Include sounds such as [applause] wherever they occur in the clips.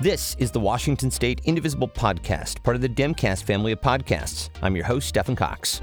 This is the Washington State Indivisible Podcast, part of the Demcast family of podcasts. I'm your host, Stephen Cox.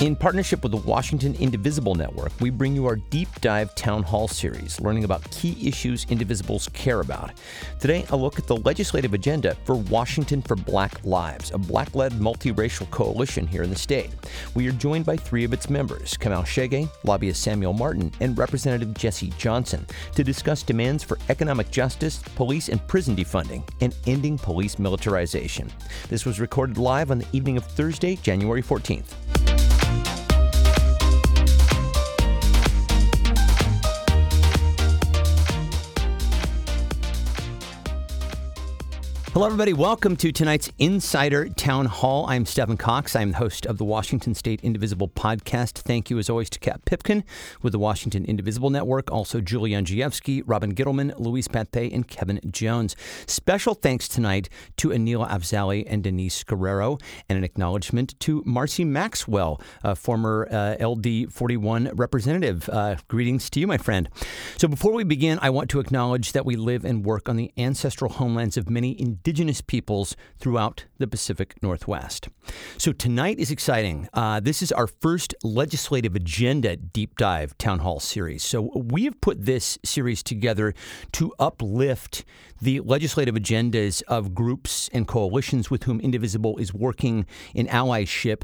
In partnership with the Washington Indivisible Network, we bring you our deep dive town hall series, learning about key issues indivisibles care about. Today, a look at the legislative agenda for Washington for Black Lives, a black led multiracial coalition here in the state. We are joined by three of its members Kamau Chege, lobbyist Samuel Martin, and Representative Jesse Johnson to discuss demands for economic justice, police and prison defunding, and ending police militarization. This was recorded live on the evening of Thursday, January 14th. Hello, everybody. Welcome to tonight's Insider Town Hall. I'm Stephen Cox. I'm the host of the Washington State Indivisible podcast. Thank you, as always, to Kat Pipkin with the Washington Indivisible Network, also Julie Andrzejewski, Robin Gittleman, Louise Pathé, and Kevin Jones. Special thanks tonight to Anila Avzali and Denise Guerrero, and an acknowledgement to Marcy Maxwell, a former uh, LD 41 representative. Uh, greetings to you, my friend. So, before we begin, I want to acknowledge that we live and work on the ancestral homelands of many indigenous peoples throughout the Pacific Northwest. So tonight is exciting. Uh, this is our first legislative agenda deep dive town hall series. So we have put this series together to uplift the legislative agendas of groups and coalitions with whom Indivisible is working in allyship.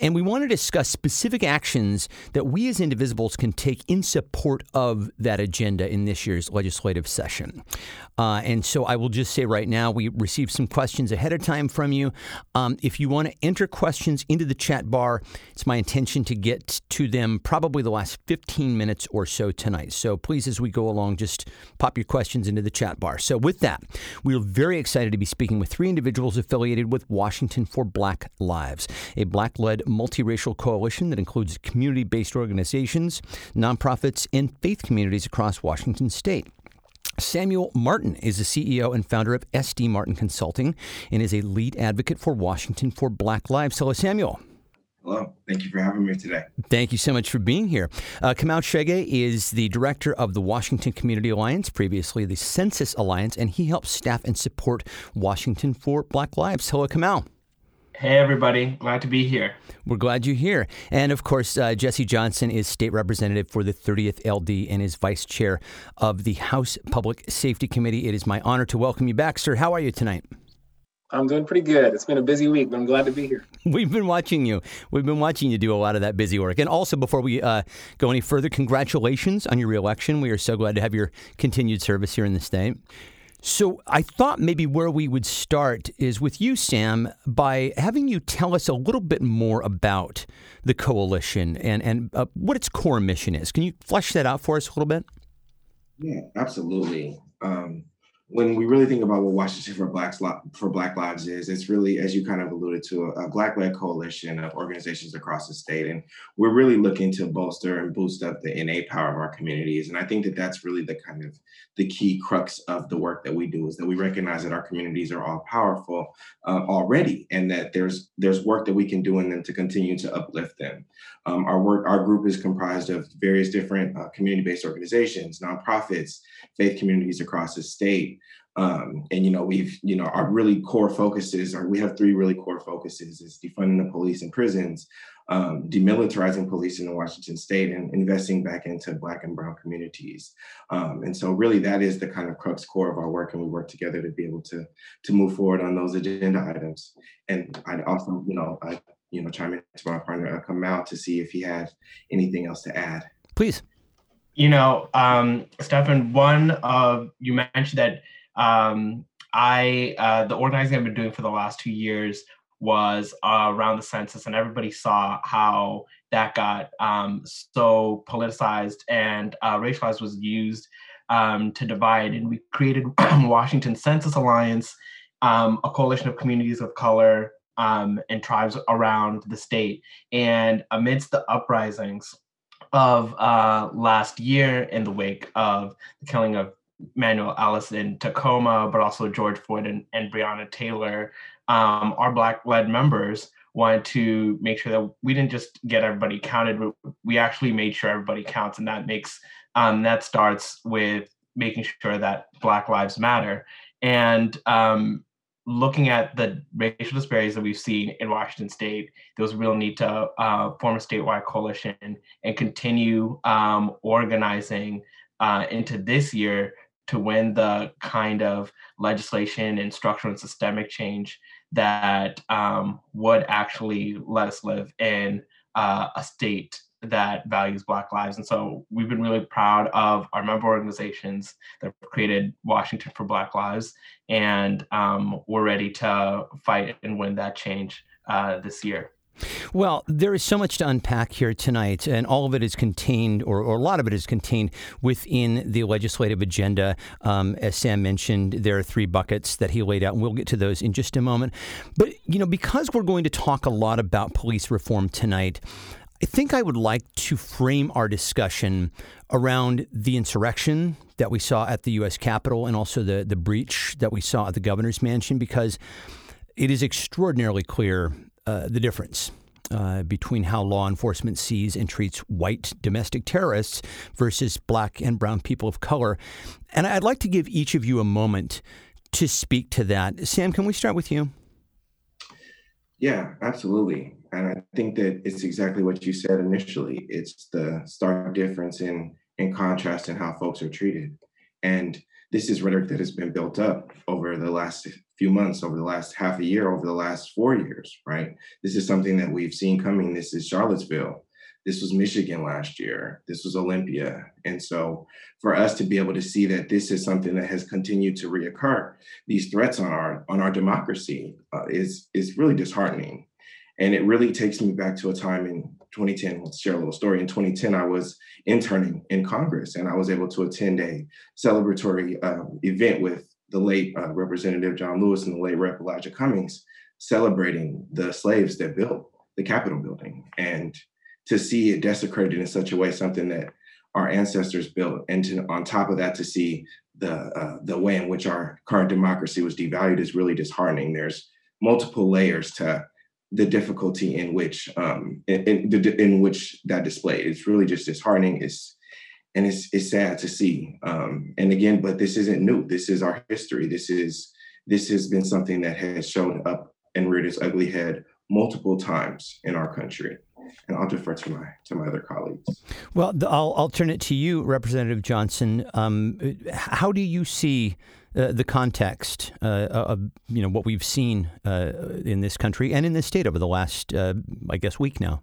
And we want to discuss specific actions that we as Indivisibles can take in support of that agenda in this year's legislative session. Uh, and so I will just say right now, we received some questions ahead of time from you. Um, if you want to enter questions into the chat bar, it's my intention to get to them probably the last 15 minutes or so tonight. So please, as we go along, just pop your questions into the chat bar. So with that, we are very excited to be speaking with three individuals affiliated with Washington for Black Lives, a black led multiracial coalition that includes community based organizations, nonprofits, and faith communities across Washington state. Samuel Martin is the CEO and founder of SD Martin Consulting and is a lead advocate for Washington for Black Lives. Hello, Samuel. Hello. Thank you for having me today. Thank you so much for being here. Uh, Kamau Chege is the director of the Washington Community Alliance, previously the Census Alliance, and he helps staff and support Washington for Black Lives. Hello, Kamau. Hey, everybody. Glad to be here. We're glad you're here. And of course, uh, Jesse Johnson is state representative for the 30th LD and is vice chair of the House Public Safety Committee. It is my honor to welcome you back, sir. How are you tonight? I'm doing pretty good. It's been a busy week, but I'm glad to be here. [laughs] We've been watching you. We've been watching you do a lot of that busy work. And also, before we uh, go any further, congratulations on your reelection. We are so glad to have your continued service here in the state. So I thought maybe where we would start is with you, Sam, by having you tell us a little bit more about the coalition and and uh, what its core mission is. Can you flesh that out for us a little bit? Yeah, absolutely. Um, when we really think about what Washington for Black for Black Lives is, it's really, as you kind of alluded to, a, Black-led coalition of organizations across the state, and we're really looking to bolster and boost up the innate power of our communities. And I think that that's really the kind of the key crux of the work that we do is that we recognize that our communities are all powerful uh, already, and that there's there's work that we can do in them to continue to uplift them. Um, our work, our group is comprised of various different uh, community-based organizations, nonprofits, faith communities across the state. Um, and you know, we've you know our really core focuses are we have three really core focuses: is defunding the police and prisons, um, demilitarizing police in the Washington State, and investing back into Black and Brown communities. Um, and so, really, that is the kind of crux core of our work, and we work together to be able to to move forward on those agenda items. And I'd also, you know, I you know chime in to my partner uh, Kamau to see if he had anything else to add. Please. You know, um, Stefan, one of you mentioned that um, I uh, the organizing I've been doing for the last two years was uh, around the census, and everybody saw how that got um, so politicized and uh, racialized was used um, to divide. And we created [clears throat] Washington Census Alliance, um, a coalition of communities of color um, and tribes around the state. And amidst the uprisings of uh, last year, in the wake of the killing of Manuel Ellis in Tacoma, but also George Floyd and, and Breonna Taylor, um, our Black led members wanted to make sure that we didn't just get everybody counted, we actually made sure everybody counts. And that makes, um, that starts with making sure that Black Lives Matter. And um, looking at the racial disparities that we've seen in Washington State, there was a real need to uh, form a statewide coalition and continue um, organizing uh, into this year to win the kind of legislation and structural and systemic change that um, would actually let us live in uh, a state that values Black lives. And so we've been really proud of our member organizations that created Washington for Black Lives. And um, we're ready to fight and win that change uh, this year. Well, there is so much to unpack here tonight, and all of it is contained, or, or a lot of it is contained within the legislative agenda. Um, as Sam mentioned, there are three buckets that he laid out, and we'll get to those in just a moment. But, you know, because we're going to talk a lot about police reform tonight, I think I would like to frame our discussion around the insurrection that we saw at the U.S. Capitol and also the, the breach that we saw at the governor's mansion because it is extraordinarily clear uh, the difference. Uh, between how law enforcement sees and treats white domestic terrorists versus black and brown people of color. And I'd like to give each of you a moment to speak to that. Sam, can we start with you? Yeah, absolutely. And I think that it's exactly what you said initially. It's the stark difference in in contrast in how folks are treated. And this is rhetoric that has been built up over the last few months, over the last half a year, over the last four years, right? This is something that we've seen coming. This is Charlottesville. This was Michigan last year. This was Olympia. And so for us to be able to see that this is something that has continued to reoccur, these threats on our on our democracy uh, is is really disheartening. And it really takes me back to a time in 2010. Let's share a little story. In 2010, I was interning in Congress and I was able to attend a celebratory um, event with the late uh, Representative John Lewis and the late Rep. Elijah Cummings celebrating the slaves that built the Capitol building. And to see it desecrated in such a way, something that our ancestors built, and to, on top of that, to see the uh, the way in which our current democracy was devalued is really disheartening. There's multiple layers to the difficulty in which um, in, in, in, which that displayed. It's really just disheartening. It's and it's it's sad to see. Um, and again, but this isn't new. This is our history. This is this has been something that has shown up and reared its ugly head multiple times in our country. And I'll defer to my to my other colleagues. Well, I'll I'll turn it to you, Representative Johnson. Um, how do you see uh, the context uh, of you know what we've seen uh, in this country and in this state over the last, uh, I guess, week now.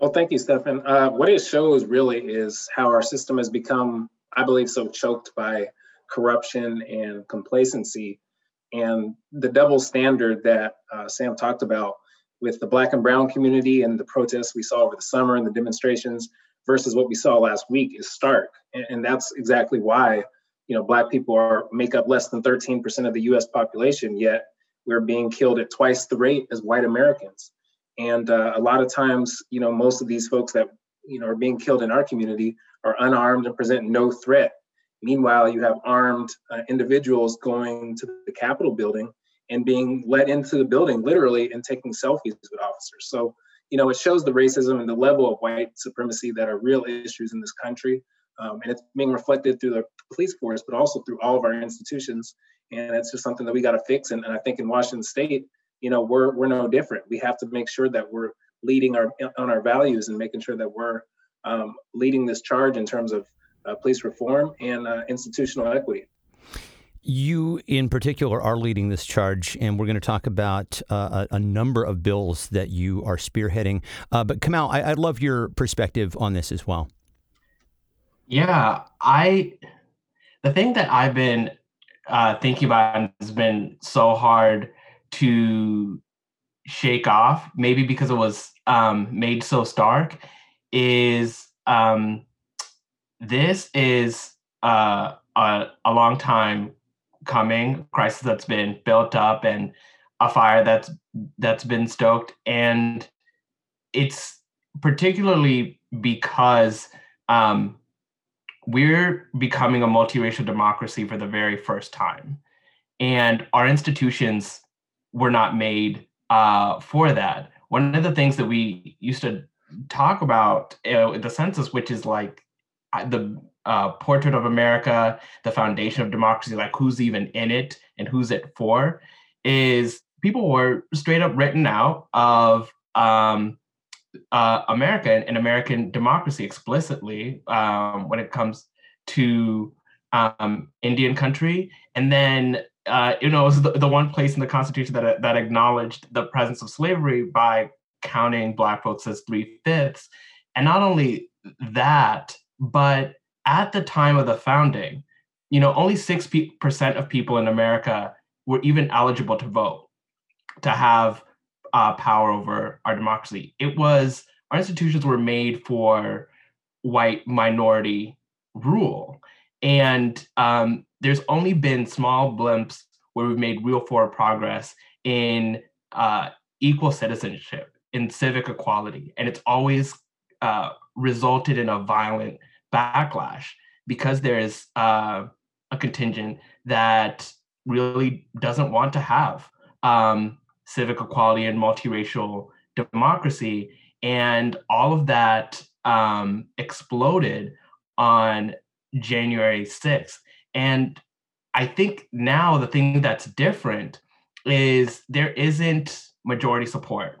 Well, thank you, Stephan. Uh, what it shows really is how our system has become, I believe, so choked by corruption and complacency, and the double standard that uh, Sam talked about with the Black and Brown community and the protests we saw over the summer and the demonstrations versus what we saw last week is stark, and, and that's exactly why you know, black people are make up less than 13% of the US population, yet we're being killed at twice the rate as white Americans. And uh, a lot of times, you know, most of these folks that, you know, are being killed in our community are unarmed and present no threat. Meanwhile, you have armed uh, individuals going to the Capitol building and being let into the building literally and taking selfies with officers. So, you know, it shows the racism and the level of white supremacy that are real issues in this country. Um, and it's being reflected through the police force, but also through all of our institutions. And it's just something that we got to fix. And, and, I think in Washington State, you know, we're we're no different. We have to make sure that we're leading our on our values and making sure that we're um, leading this charge in terms of uh, police reform and uh, institutional equity. You, in particular, are leading this charge, and we're going to talk about uh, a, a, number of bills that you are spearheading. Uh, but Kamau, I, love your perspective on this as well. Yeah, I the thing that I've been uh, thinking about has been so hard to shake off, maybe because it was um, made so stark, is um, this is uh, a, a long time coming crisis that's been built up and a fire that's that's been stoked and it's particularly because um, we're becoming a multiracial democracy for the very first time. And our institutions were not made uh, for that. One of the things that we used to talk about uh, the census, which is like the uh, portrait of America, the foundation of democracy, like who's even in it and who's it for, is people were straight up written out of um, uh, America and American democracy explicitly um, when it comes to um, Indian country. And then, uh, you know, it was the, the one place in the Constitution that, that acknowledged the presence of slavery by counting Black votes as three fifths. And not only that, but at the time of the founding, you know, only 6% of people in America were even eligible to vote, to have uh, power over our democracy. It was, our institutions were made for white minority rule. And um, there's only been small blimps where we've made real forward progress in uh, equal citizenship, in civic equality. And it's always uh, resulted in a violent backlash because there's uh, a contingent that really doesn't want to have um, civic equality and multiracial democracy. And all of that um, exploded on January 6th. And I think now the thing that's different is there isn't majority support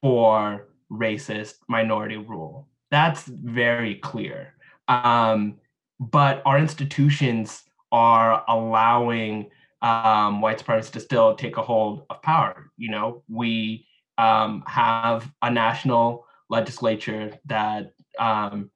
for racist minority rule. That's very clear. Um, but our institutions are allowing um, white supremacists to still take a hold of power. You know, we um, have a national legislature that um,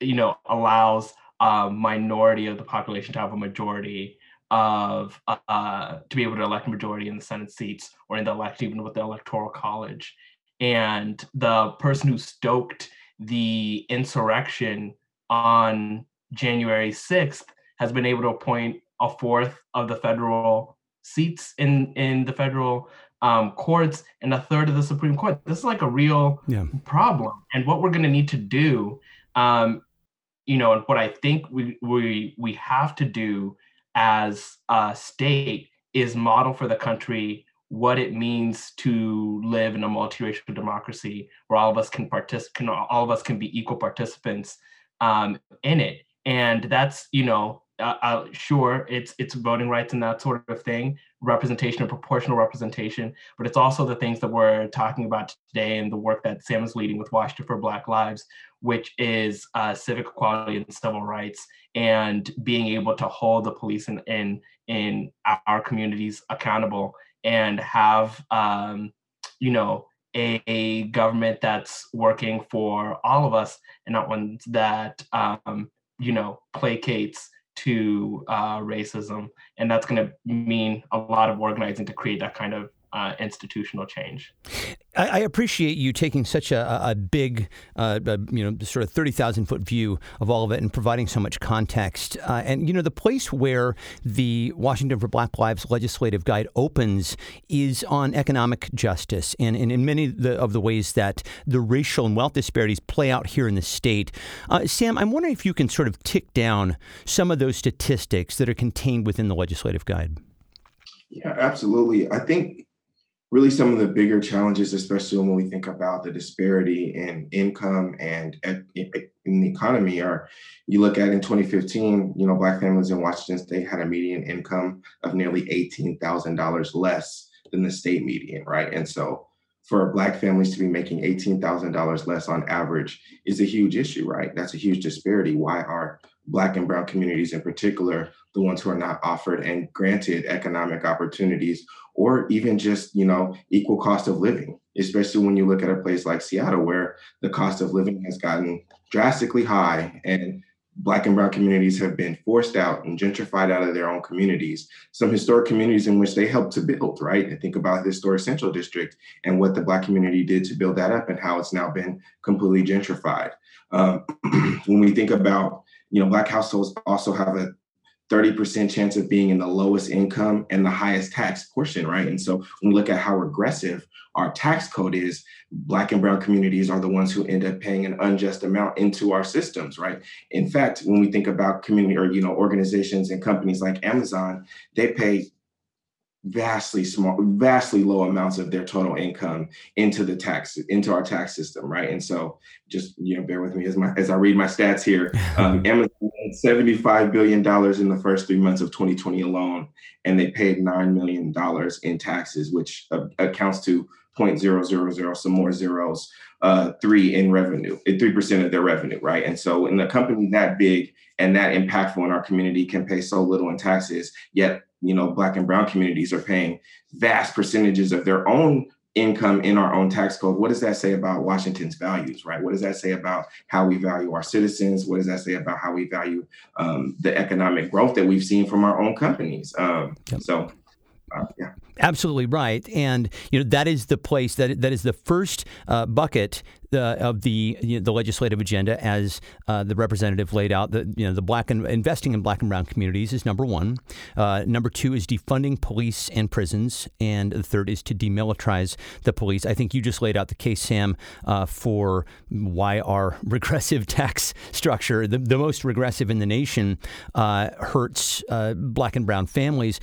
you know allows a minority of the population to have a majority of uh, to be able to elect a majority in the Senate seats or in the election, even with the electoral college. And the person who stoked the insurrection on January 6th has been able to appoint a fourth of the federal seats in in the federal um, courts and a third of the Supreme Court. This is like a real yeah. problem. And what we're going to need to do, um, you know, and what I think we we we have to do as a state is model for the country what it means to live in a multiracial democracy where all of us can participate, all of us can be equal participants um, in it. And that's, you know, uh, uh, sure, it's it's voting rights and that sort of thing, representation and proportional representation, but it's also the things that we're talking about today and the work that Sam is leading with Washington for Black Lives, which is uh, civic equality and civil rights, and being able to hold the police in in, in our communities accountable and have um, you know a, a, government that's working for all of us and not one that um, you know placates to uh, racism, and that's going to mean a lot of organizing to create that kind of uh, institutional change. I, I, appreciate you taking such a, a big, uh, a, you know, sort of thirty thousand foot view of all of it and providing so much context. Uh, and you know, the place where the Washington for Black Lives legislative guide opens is on economic justice, and, and in many of the, of the ways that the racial and wealth disparities play out here in the state. Uh, Sam, I'm wondering if you can sort of tick down some of those statistics that are contained within the legislative guide. Yeah, absolutely. I think really some of the bigger challenges, especially when we think about the disparity in income and in the economy, are you look at in 2015, you know, Black families in Washington State had a median income of nearly $18,000 less than the state median, right? And so for Black families to be making $18,000 less on average is a huge issue, right? That's a huge disparity. Why are Black and Brown communities in particular the ones who are not offered and granted economic opportunities or even just you know equal cost of living especially when you look at a place like seattle where the cost of living has gotten drastically high and black and brown communities have been forced out and gentrified out of their own communities. Some historic communities in which they helped to build right? And think about the historic central district and what the black community did to build that up and how it's now been completely gentrified. Um, [clears throat] when we think about you know black households also have a 30% chance of being in the lowest income and the highest tax portion, right? And so when we look at how regressive our tax code is, Black and Brown communities are the ones who end up paying an unjust amount into our systems, right? In fact, when we think about community or, you know, organizations and companies like Amazon, they pay vastly small, vastly low amounts of their total income into the tax into our tax system, right? And so, just you know, bear with me as my as I read my stats here. [laughs] Um, Amazon had seventy five billion dollars in the first three months of 2020 alone, and they paid nine million dollars in taxes, which uh, accounts to 0.000 some more zeros uh, three in revenue, three percent of their revenue, right? And so, in a company that big and that impactful in our community can pay so little in taxes, yet you know, black and brown communities are paying vast percentages of their own income in our own tax code. What does that say about Washington's values, right? What does that say about how we value our citizens? What does that say about how we value um, the economic growth that we've seen from our own companies? Um, yep. So, uh, yeah. Absolutely right, and you know that is the place that that is the first uh, bucket of the you know, the legislative agenda as uh, the representative laid out. The you know the black and investing in black and brown communities is number one. Uh, number two is defunding police and prisons, and the third is to demilitarize the police. I think you just laid out the case, Sam, uh, for why our [laughs] regressive tax structure, the, the most regressive in the nation, uh, hurts uh, black and brown families.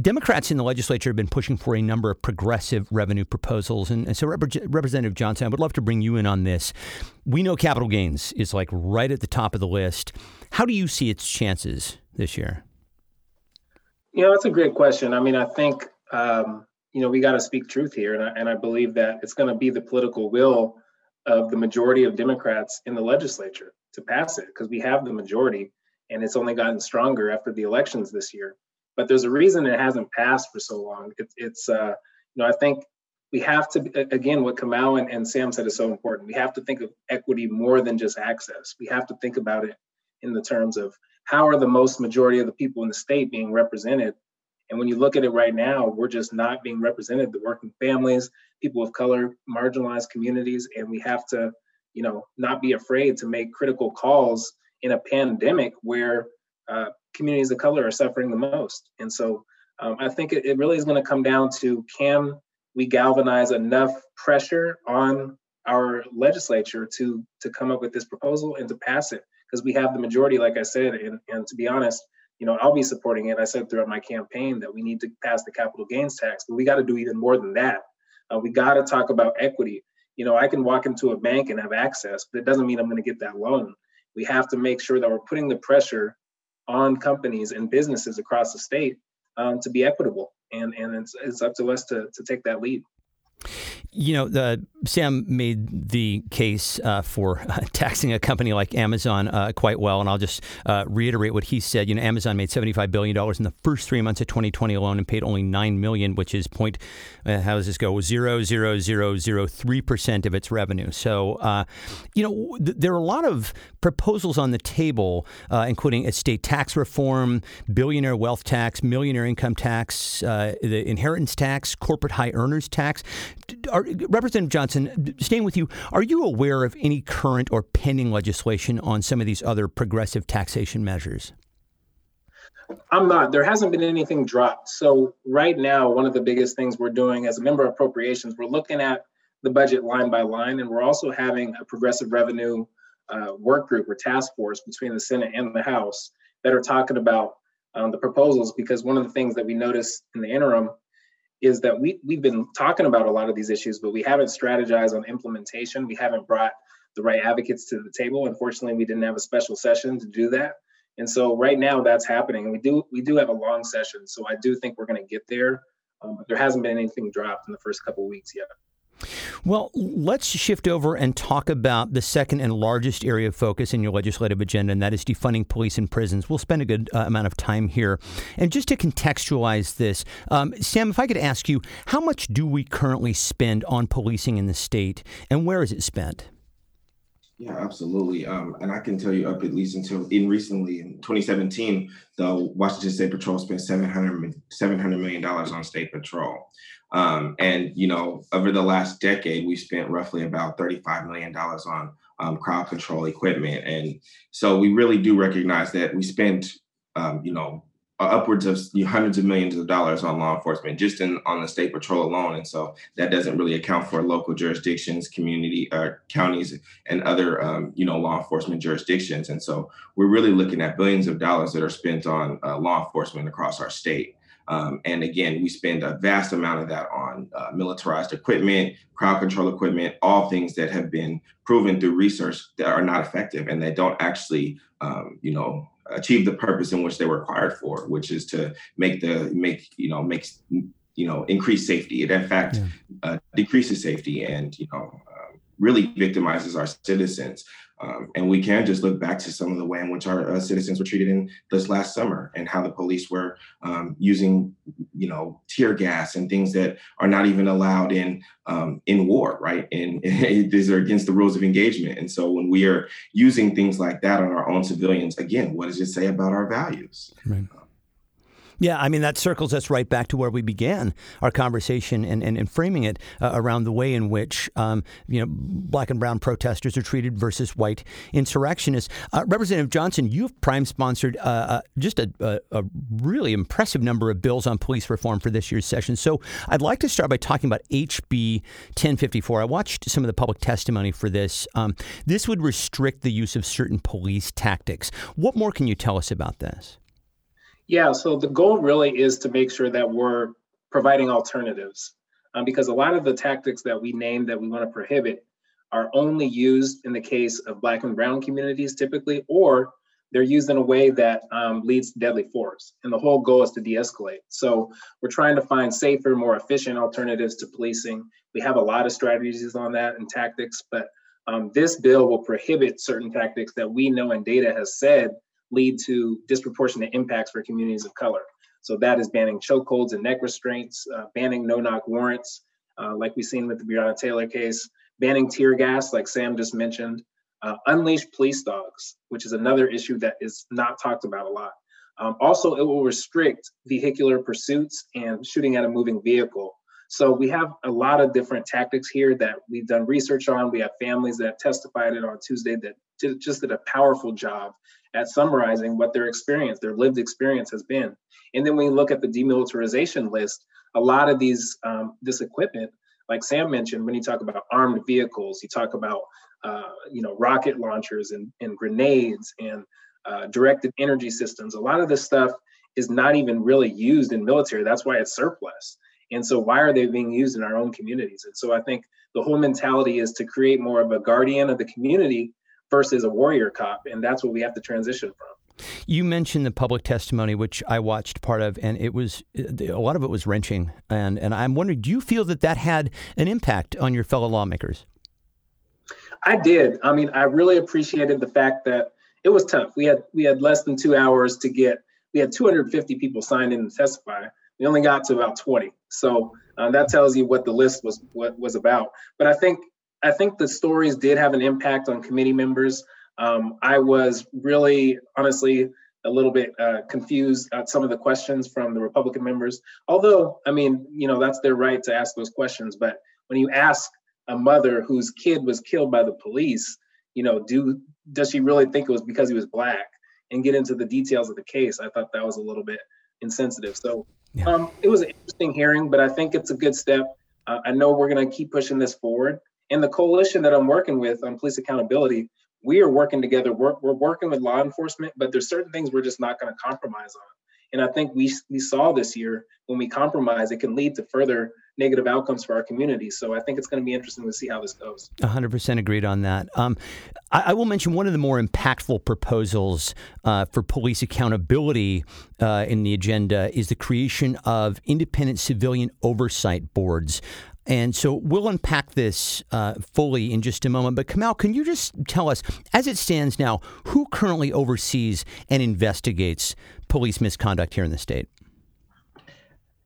Democrats in the legislature have been pushing for a number of progressive revenue proposals, and, and so Rep- Representative Johnson, I would love to bring you in on this. We know capital gains is like right at the top of the list. How do you see its chances this year? You know, that's a great question. I mean, I think, um, you know, we got to speak truth here. And I, and I believe that it's going to be the political will of the majority of Democrats in the legislature to pass it because we have the majority and it's only gotten stronger after the elections this year. But there's a reason it hasn't passed for so long. It, it's, uh, you know, I think we have to again what Kamau and, and Sam said is so important. We have to think of equity more than just access. We have to think about it in the terms of how are the most majority of the people in the state being represented. And when you look at it right now, we're just not being represented. The working families, people of color, marginalized communities, and we have to, you know, not be afraid to make critical calls in a pandemic where uh, communities of color are suffering the most. And so um, I think it, it really is going to come down to can we galvanize enough pressure on our legislature to to come up with this proposal and to pass it. Because we have the majority like i said and, and to be honest you know i'll be supporting it. I said throughout my campaign that we need to pass the capital gains tax but we got to do even more than that. Uh, we got to talk about equity. You know i can walk into a bank and have access but it doesn't mean i'm going to get that loan. We have to make sure that we're putting the pressure on companies and businesses across the state um, to be equitable and and it's, it's up to us to to take that lead. You know, Sam made the case uh, for uh, [laughs] taxing a company like Amazon uh, quite well, and I'll just uh, reiterate what he said. You know, Amazon made seventy-five billion dollars in the first three months of 2020 alone, and paid only nine million, which is point. Uh, how does this go? Zero zero zero zero three percent of its revenue. So, you know, th- there are a lot of proposals on the table, including estate tax reform, billionaire wealth tax, millionaire income tax, the inheritance tax, corporate high earners tax. Representative Johnson, staying with you, are you aware of any current or pending legislation on some of these other progressive taxation measures? I'm not. There hasn't been anything dropped. So, right now, one of the biggest things we're doing as a member of appropriations, we're looking at the budget line by line, and we're also having a progressive revenue uh, work group or task force between the Senate and the House that are talking about um, the proposals. Because one of the things that we noticed in the interim is that we we've been talking about a lot of these issues, but we haven't strategized on implementation. We haven't brought the right advocates to the table. Unfortunately, we didn't have a special session to do that. And so right now that's happening. We do we do have a long session, so I do think we're going to get there. Um, but there hasn't been anything dropped in the first couple weeks yet. Well, let's shift over and talk about the second and largest area of focus in your legislative agenda, and that is defunding police and prisons. We'll spend a good uh, amount of time here. And just to contextualize this, um, Sam, if I could ask you, how much do we currently spend on policing in the state, and where is it spent? Yeah, absolutely. Um, and I can tell you up at least until in recently in 2017, the Washington State Patrol spent 700, $700 million on state patrol. Um, and, you know, over the last decade, we spent roughly about $35 million on um, crowd control equipment. And so we really do recognize that we spent, um, you know, upwards of hundreds of millions of dollars on law enforcement just in on the state patrol alone. And so that doesn't really account for local jurisdictions community uh, counties and other um, you know law enforcement jurisdictions. And so we're really looking at billions of dollars that are spent on uh, law enforcement across our state. Um, and again, we spend a vast amount of that on uh, militarized equipment, crowd control equipment, all things that have been proven through research that are not effective and that don't actually, um, you know, achieve the purpose in which they were required for, which is to make the make you know makes you know increase safety. It in fact yeah. uh, decreases safety and you know uh, really victimizes our citizens. Um, and we can just look back to some of the way in which our uh, citizens were treated in this last summer and how the police were um, using, you know, tear gas and things that are not even allowed in um, in war, right? And, and [laughs] these are against the rules of engagement. And so when we are using things like that on our own civilians, again, what does it say about our values? Right. Yeah, I mean, that circles us right back to where we began our conversation and, and, and framing it uh, around the way in which, um, you know, black and brown protesters are treated versus white insurrectionists. Uh, Representative Johnson, you've prime sponsored uh, uh just a, a, a, really impressive number of bills on police reform for this year's session. So I'd like to start by talking about HB 1054. I watched some of the public testimony for this. Um, this would restrict the use of certain police tactics. What more can you tell us about this? Yeah, so the goal really is to make sure that we're providing alternatives um, because a lot of the tactics that we name that we want to prohibit are only used in the case of Black and Brown communities typically, or they're used in a way that um, leads to deadly force. And the whole goal is to de escalate. So we're trying to find safer, more efficient alternatives to policing. We have a lot of strategies on that and tactics, but um, this bill will prohibit certain tactics that we know and data has said lead to disproportionate impacts for communities of color. So that is banning chokeholds and neck restraints, uh, banning no-knock warrants, uh, like we've seen with the Breonna Taylor case, banning tear gas, like Sam just mentioned, uh, unleash police dogs, which is another issue that is not talked about a lot. Um, also, it will restrict vehicular pursuits and shooting at a moving vehicle. So we have a lot of different tactics here that we've done research on. We have families that testified it on Tuesday that just did a powerful job at summarizing what their experience, their lived experience has been. And then you look at the demilitarization list, a lot of these um, this equipment, like Sam mentioned, when you talk about armed vehicles, you talk about uh, you know rocket launchers and, and grenades and uh, directed energy systems. A lot of this stuff is not even really used in military. That's why it's surplus. And so, why are they being used in our own communities? And so, I think the whole mentality is to create more of a guardian of the community versus a warrior cop. And that's what we have to transition from. You mentioned the public testimony, which I watched part of, and it was a lot of it was wrenching. And and I'm wondering, do you feel that that had an impact on your fellow lawmakers? I did. I mean, I really appreciated the fact that it was tough. We had we had less than two hours to get. We had 250 people signed in to testify. We only got to about 20. So uh, that tells you what the list was what was about. But I think I think the stories did have an impact on committee members. Um, I was really, honestly, a little bit uh, confused at some of the questions from the Republican members. Although, I mean, you know, that's their right to ask those questions. But when you ask a mother whose kid was killed by the police, you know, do does she really think it was because he was black? And get into the details of the case. I thought that was a little bit insensitive. So yeah. um, it was an interesting hearing, but I think it's a good step. Uh, I know we're going to keep pushing this forward. And the coalition that I'm working with on police accountability, we are working together. We're, we're working with law enforcement, but there's certain things we're just not going to compromise on. And I think we we saw this year when we compromise, it can lead to further negative outcomes for our community. So I think it's going to be interesting to see how this goes. 100% agreed on that. Um, I, I, will mention one of the more impactful proposals uh, for police accountability uh, in the agenda is the creation of independent civilian oversight boards. And so we'll unpack this uh, fully in just a moment. But Kamau, can you just tell us, as it stands now, who currently oversees and investigates police misconduct here in the state?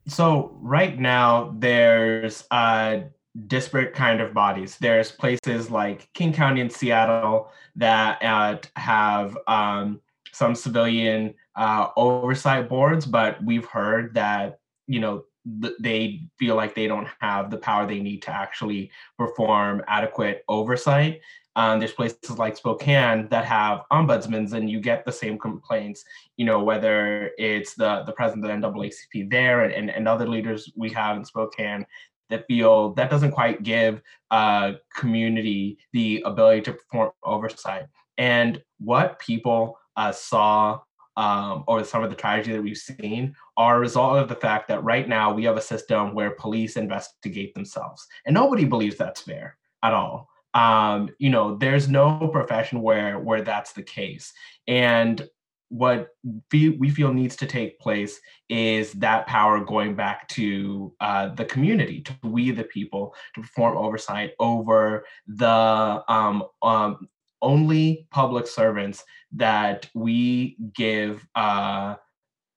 So right now, there's uh, disparate kind of bodies. There's places like King County and Seattle that uh, have um, some civilian uh, oversight boards, but we've heard that you know they feel like they don't have the power they need to actually perform adequate oversight. Um, there's places like Spokane that have ombudsmen, and you get the same complaints. You know, whether it's the the president of the NAACP there and, and, and other leaders we have in Spokane that feel that doesn't quite give uh, community the ability to perform oversight. And what people uh, saw um, or some of the tragedy that we've seen are a result of the fact that right now we have a system where police investigate themselves, and nobody believes that's fair at all. Um, you know, there's no profession where where that's the case, and what we feel needs to take place is that power going back to uh, the community, to we the people, to perform oversight over the um, um, only public servants that we give, uh,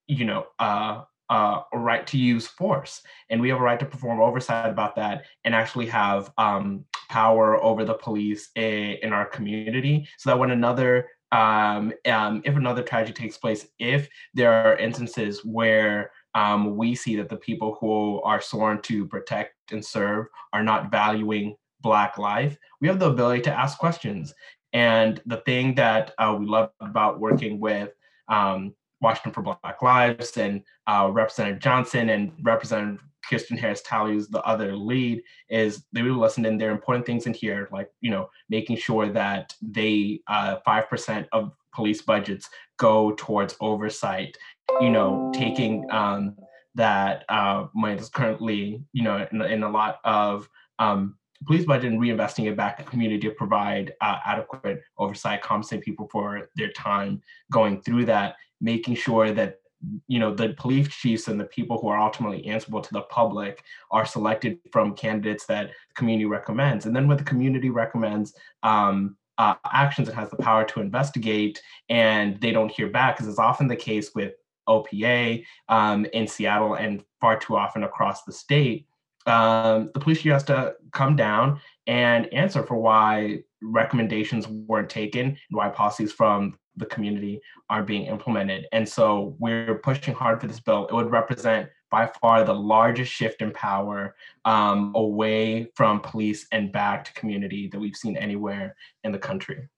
you know, uh, uh, a right to use force, and we have a right to perform oversight about that, and actually have um, power over the police in, in our community, so that when another um, um, if another tragedy takes place, if there are instances where um, we see that the people who are sworn to protect and serve are not valuing Black life, we have the ability to ask questions. And the thing that uh, we love about working with um, Washington for Black Lives and uh, Representative Johnson and Representative Kirsten Harris Talley is the other lead, is they really listen and there are important things in here, like, you know, making sure that they, uh, 5% of police budgets go towards oversight, you know, taking um, that uh, money that's currently, you know, in, in a lot of um, police budget and reinvesting it back in community to provide uh, adequate oversight, compensate people for their time going through that, making sure that you know the police chiefs and the people who are ultimately answerable to the public are selected from candidates that the community recommends. And then when the community recommends um, uh, actions it has the power to investigate and they don't hear back because it's often the case with OPA um, in seattle and far too often across the state um, the police chief has to come down and answer for why recommendations weren't taken and why policies from the community are being implemented. And so we're pushing hard for this bill. It would represent by far the largest shift in power um, away from police and back to community that we've seen anywhere in the country.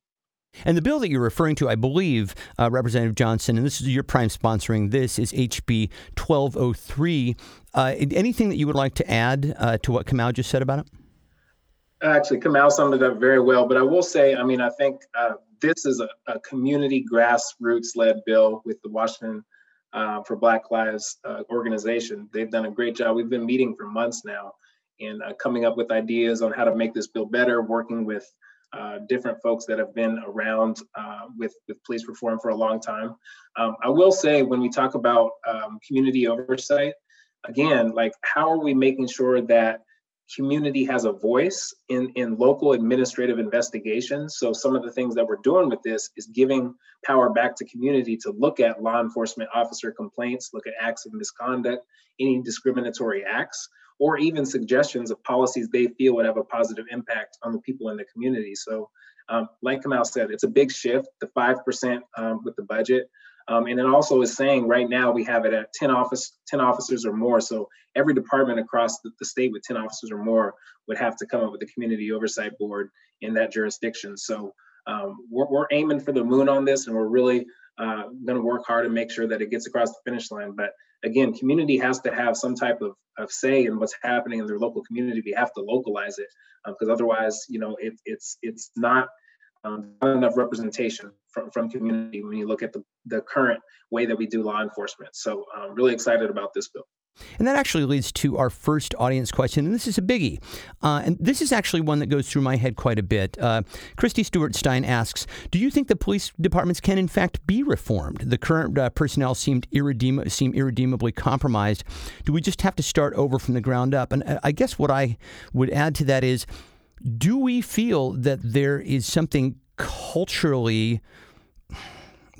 And the bill that you're referring to, I believe, uh, Representative Johnson, and this is your prime sponsoring this, is HB 1203. Uh, anything that you would like to add uh, to what Kamau just said about it? Actually, Kamau summed it up very well. But I will say, I mean, I think uh, this is a, a community grassroots led bill with the Washington uh, for Black Lives uh, organization. They've done a great job. We've been meeting for months now and uh, coming up with ideas on how to make this bill better, working with uh, different folks that have been around uh, with, with police reform for a long time. Um, I will say, when we talk about um, community oversight, again, like how are we making sure that community has a voice in, in local administrative investigations. So some of the things that we're doing with this is giving power back to community to look at law enforcement officer complaints, look at acts of misconduct, any discriminatory acts, or even suggestions of policies they feel would have a positive impact on the people in the community. So um, like Kamau said, it's a big shift, the 5% um, with the budget. Um, and it also is saying right now we have it at 10 office 10 officers or more. So every department across the, the, state with 10 officers or more would have to come up with a community oversight board in that jurisdiction. So um, we're, we're, aiming for the moon on this, and we're really uh, going to work hard and make sure that it gets across the finish line. But again, community has to have some type of, of say in what's happening in their local community. We have to localize it because uh, otherwise, you know, it, it's it's not um, not enough representation from, from community when you look at the, the current way that we do law enforcement. So I'm really excited about this bill. And that actually leads to our first audience question, and this is a biggie. Uh, and this is actually one that goes through my head quite a bit. Uh, Christy Stewart Stein asks Do you think the police departments can, in fact, be reformed? The current uh, personnel seemed irredeem- seem irredeemably compromised. Do we just have to start over from the ground up? And uh, I guess what I would add to that is do we feel that there is something culturally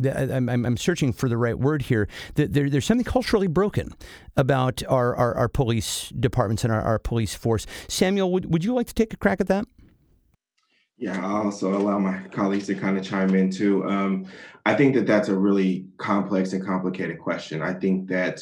I'm, I'm, searching for the right word here. There, there's something culturally broken about our, our, our police departments and our, our, police force. Samuel, would, would you like to take a crack at that? Yeah, I'll also allow my colleagues to kind of chime in too. Um, I think that that's a really complex and complicated question. I think that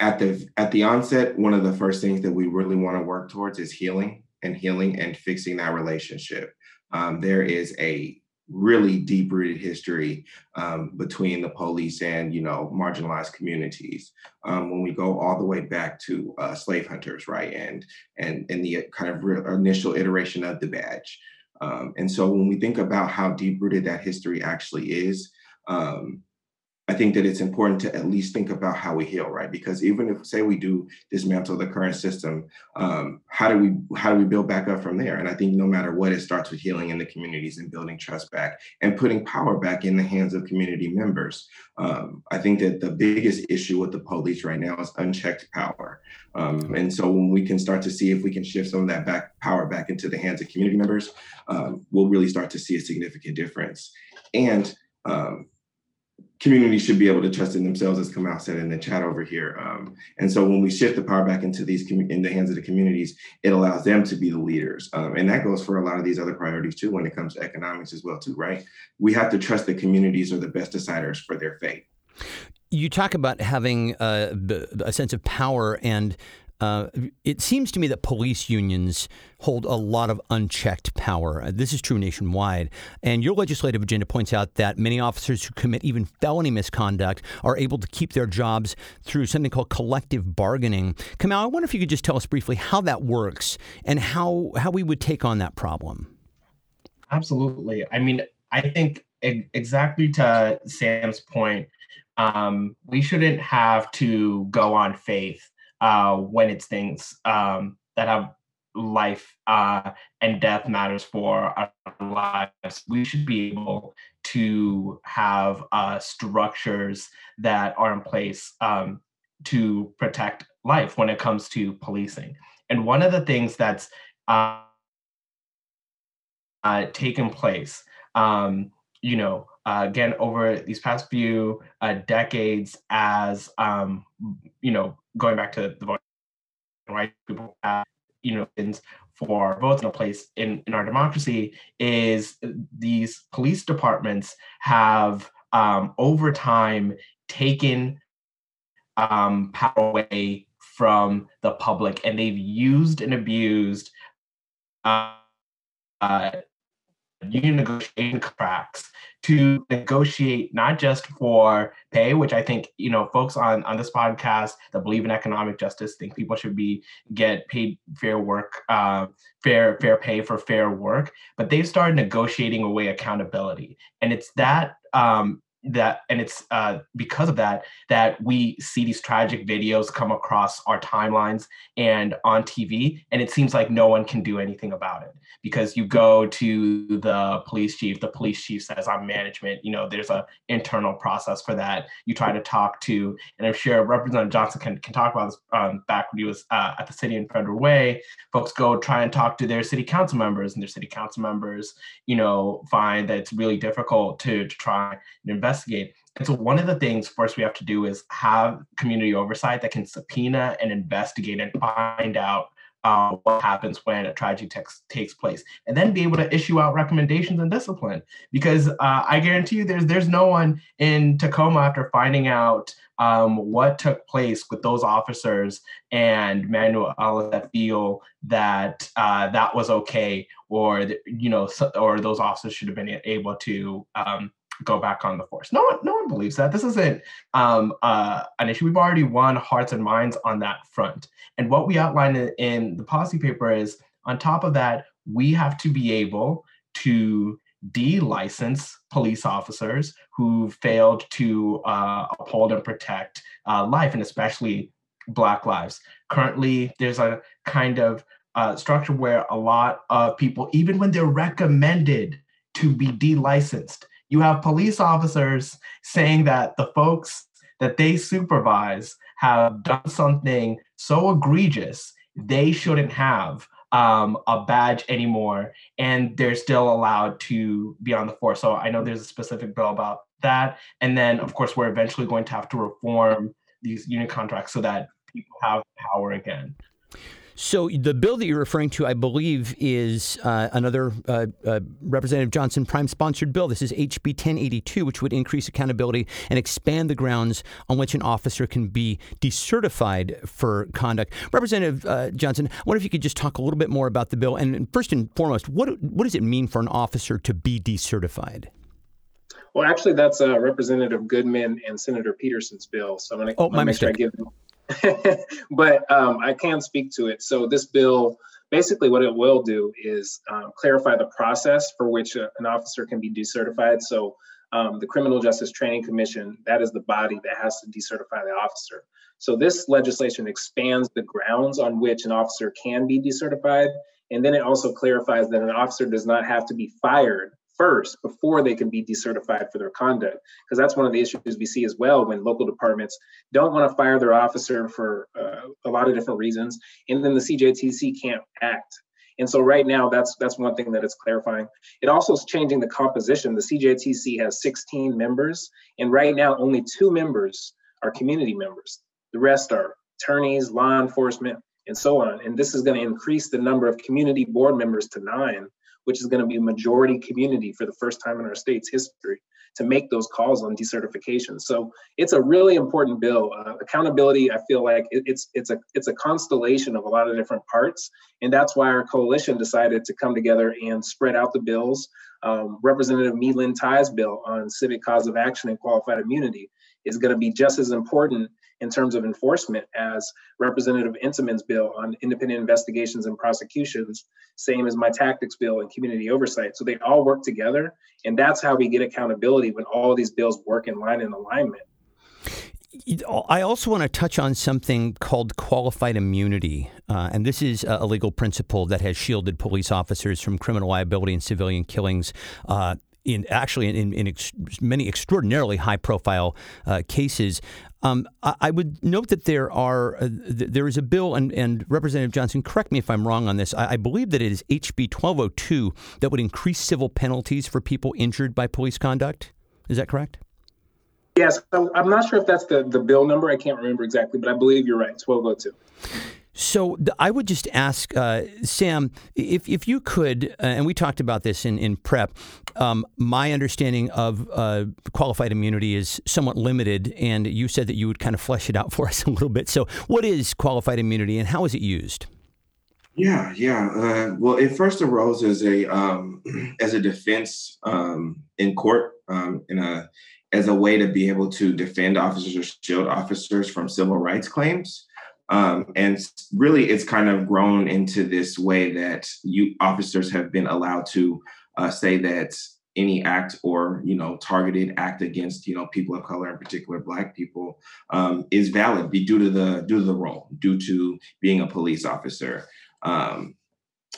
at the at the onset, one of the first things that we really want to work towards is healing and healing and fixing that relationship. Um, there is a really deep rooted history um, between the police and you know marginalized communities. Um, when we go all the way back to uh, slave hunters right and and the kind of re- initial iteration of the badge. Um, and so when we think about how deep rooted that history actually is um, I think that it's important to at least think about how we heal, right? Because even if say we do dismantle the current system, um, how do we how do we build back up from there? And I think no matter what, it starts with healing in the communities and building trust back and putting power back in the hands of community members. Um, I think that the biggest issue with the police right now is unchecked power. Um, and so when we can start to see if we can shift some of that back power back into the hands of community members, um, we'll really start to see a significant difference. And um, communities should be able to trust in themselves, as Kamau said in the chat over here. Um, and so when we shift the power back into these in the hands of the communities, it allows them to be the leaders. Um, and that goes for a lot of these other priorities too, when it comes to economics as well too, right? We have to trust that communities are the best deciders for their fate. You talk about having a, a sense of power and uh, it seems to me that police unions hold a lot of unchecked power. Uh, this is true nationwide. And your legislative agenda points out that many officers who commit even felony misconduct are able to keep their jobs through something called collective bargaining. Kamau, I wonder if you could just tell us briefly how that works and how, how we would take on that problem. Absolutely. I mean, I think exactly to Sam's point, um, we shouldn't have to go on faith uh, when it's things um, that have life uh, and death matters for our lives. We should be able to have uh, structures that are in place um, to protect life when it comes to policing. And one of the things that's uh, taken place, um, you know, uh, again over these past few uh, decades as um, you know going back to the voting right people have, you know for votes in a place in, in our democracy is these police departments have um, over time taken um, power away from the public and they've used and abused uh, uh, union negotiation cracks to negotiate not just for pay, which I think you know folks on on this podcast that believe in economic justice think people should be get paid fair work, uh, fair fair pay for fair work, but they've started negotiating away accountability, and it's that um, that and it's uh, because of that that we see these tragic videos come across our timelines and on tv and it seems like no one can do anything about it. Because you go to the police chief the police chief says i'm management you know there's a internal process for that. You try to talk to and i'm sure representative johnson can, can talk about this um, back when he was uh, at the city in federal way. Folks go try and talk to their city council members and their city council members you know find that it's really difficult to, to try and invest investigate. And so one of the things first we have to do is have community oversight that can subpoena and investigate and find out uh, what happens when a tragedy takes takes place, and then be able to issue out recommendations and discipline. Because uh, I guarantee you, there's there's no one in Tacoma after finding out um, what took place with those officers and Manuel that feel that uh, that was okay, or you know, or those officers should have been able to um, go back on the force. No one, no one believes that. This isn't um, uh, an issue. We've already won hearts and minds on that front. And what we outline in, the policy paper is, on top of that, we have to be able to de-license police officers who failed to uh, uphold and protect uh, life, and especially Black lives. Currently, there's a kind of uh, structure where a lot of people, even when they're recommended to be de-licensed, you have police officers saying that the folks that they supervise have done something so egregious they shouldn't have um, a badge anymore and they're still allowed to be on the force so i know there's a specific bill about that. And then of course we're eventually going to have to reform these union contracts so that people have power again so the bill that you're referring to, I believe, is uh, another uh, uh, Representative Johnson prime sponsored bill. This is HB 1082, which would increase accountability and expand the grounds on which an officer can be decertified for conduct. Representative uh, Johnson, I wonder if you could just talk a little bit more about the bill. And first and foremost, what what does it mean for an officer to be decertified? Well, actually, that's uh, Representative Goodman and Senator Pedersen's bill. So I'm going to oh, make mistake. sure I give them [laughs] but um, I can speak to it. So this bill, basically, what it will do is um, clarify the process for which a, an officer can be decertified. So um, the Criminal Justice Training Commission, that is the body that has to decertify the officer. So this legislation expands the grounds on which an officer can be decertified. And then it also clarifies that an officer does not have to be fired first before they can be decertified for their conduct. Because that's one of the issues we see as well when local departments don't want to fire their officer for uh, a lot of different reasons. And then the CJTC can't act and so right now, that's that's one thing that it's clarifying. It also is changing the composition. The CJTC has 16 members, and right now only two members are community members. The rest are attorneys, law enforcement, and so on. And this is going to increase the number of community board members to nine, which is going to be majority community for the first time in our state's history to make those calls on decertification. So it's a really important bill. Uh, accountability, I feel like it, it's it's a it's a constellation of a lot of different parts, and that's why our coalition decided to come together and spread out the bills. Um, Representative My-Linh Thai's bill on civic cause of action and qualified immunity is going to be just as important in terms of enforcement as Representative Entenman's bill on independent investigations and prosecutions, same as my tactics bill and community oversight. So they all work together. And that's how we get accountability when all these bills work in line and alignment. I also want to touch on something called qualified immunity. Uh, and this is a legal principle that has shielded police officers from criminal liability and civilian killings uh, in actually in, in ex- many extraordinarily high profile uh, cases. Um, I, would note that there are uh, th- there is a bill, and, and, Representative Johnson, correct me if I'm wrong on this. I, I, believe that it is HB 1202 that would increase civil penalties for people injured by police conduct. Is that correct? Yes, I'm not sure if that's the, the bill number. I can't remember exactly, but I believe you're right. 1202. So I would just ask uh, Sam if, if you could, uh, and we talked about this in in prep. Um, my understanding of uh, qualified immunity is somewhat limited, and you said that you would kind of flesh it out [laughs] for us a little bit. So, what is qualified immunity, and how is it used? Yeah, yeah. Uh, well, it first arose as a um, [clears throat] as a defense um, in court, um, in a as a way to be able to defend officers or shield officers from civil rights claims. Um, and really, it's kind of grown into this way that you officers have been allowed to uh, say that any act or you know targeted act against you know people of color in particular black people um, is valid due to the due to the role due to being a police officer. Um,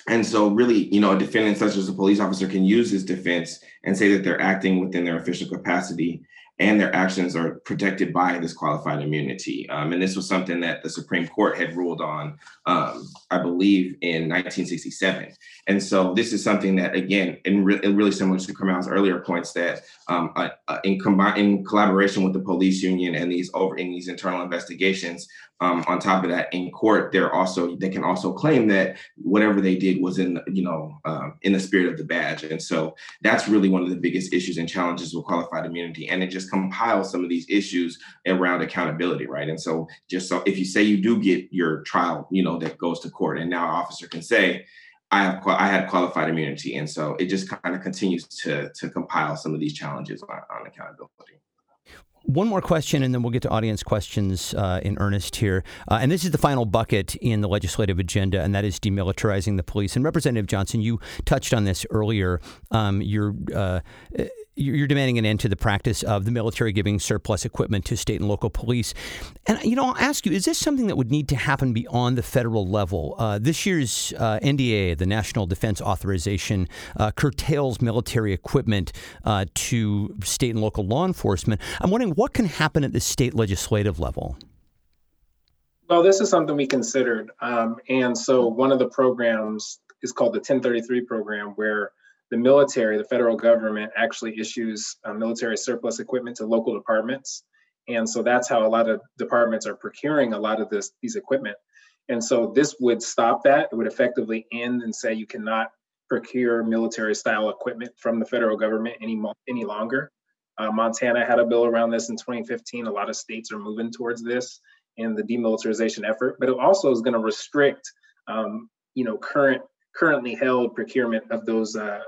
and so really you know a defendant such as a police officer can use this defense and say that they're acting within their official capacity and their actions are protected by this qualified immunity. Um, and this was something that the Supreme Court had ruled on, um, I believe, in 1967. And so this is something that, again, in, re- really similar to Kamau's earlier points, that um, uh, uh, in, com- in collaboration with the police union and these over in these internal investigations, um, on top of that, in court, they're also they can also claim that whatever they did was in you know um, in the spirit of the badge, and so that's really one of the biggest issues and challenges with qualified immunity, and it just compiles some of these issues around accountability, right? And so just so if you say you do get your trial, you know that goes to court, and now an officer can say. I have I had qualified immunity, and so it just kind of continues to to compile some of these challenges on, on accountability. One more question, and then we'll get to audience questions uh, in earnest here. Uh, and this is the final bucket in the legislative agenda, and that is demilitarizing the police. And Representative Johnson, you touched on this earlier. Um, you're uh, you're demanding an end to the practice of the military giving surplus equipment to state and local police. And, you know, I'll ask you, is this something that would need to happen beyond the federal level? Uh, this year's uh, NDA, the National Defense Authorization, uh, curtails military equipment uh, to state and local law enforcement. I'm wondering what can happen at the state legislative level? Well, this is something we considered. Um, and so one of the programs is called the 1033 program, where the military, the federal government actually issues uh, military surplus equipment to local departments. And so that's how a lot of departments are procuring a lot of this these equipment. And so this would stop that. It would effectively end and say you cannot procure military style equipment from the federal government any any longer. Uh, Montana had a bill around this in 2015. A lot of states are moving towards this in the demilitarization effort, but it also is going to restrict, um, you know, current currently held procurement of those uh,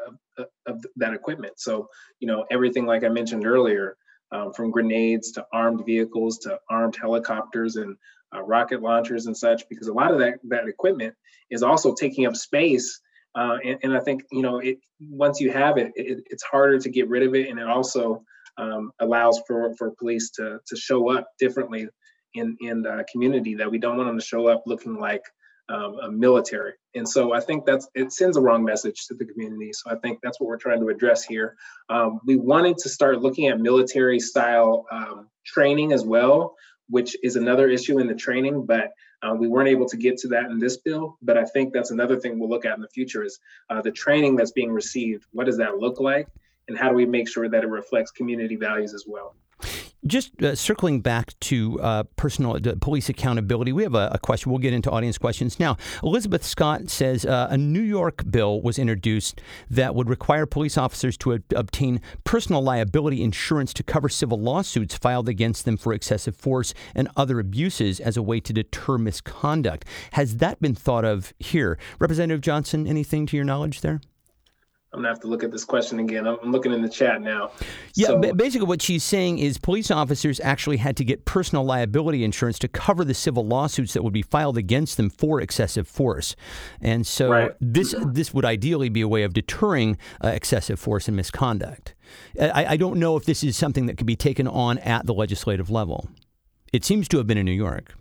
of that equipment. So you know everything like I mentioned earlier, um, from grenades to armed vehicles to armed helicopters and uh, rocket launchers and such, because a lot of that that equipment is also taking up space Uh, and, and, I think you know, it once you have it, it, it's harder to get rid of it, and it also um, allows for for police to to show up differently in in the community. That we don't want them to show up looking like um, a military. And so I think that's it sends a wrong message to the community. So I think that's what we're trying to address here. Um, we wanted to start looking at military style um, training as well, which is another issue in the training, but uh, we weren't able to get to that in this bill. But I think that's another thing we'll look at in the future is uh, the training that's being received. What does that look like? And how do we make sure that it reflects community values as well? Just uh, circling back to uh, personal uh, police accountability, we have a, a, question. We'll get into audience questions now. Elizabeth Scott says uh, a New York bill was introduced that would require police officers to obtain personal liability insurance to cover civil lawsuits filed against them for excessive force and other abuses as a way to deter misconduct. Has that been thought of here? Representative Johnson, anything to your knowledge there? I'm gonna have to look at this question again. I'm looking in the chat now. Yeah, so, basically what she's saying is police officers actually had to get personal liability insurance to cover the civil lawsuits that would be filed against them for excessive force, and so right. this this would ideally be a way of deterring uh, excessive force and misconduct. I, I don't know if this is something that could be taken on at the legislative level. It seems to have been in New York.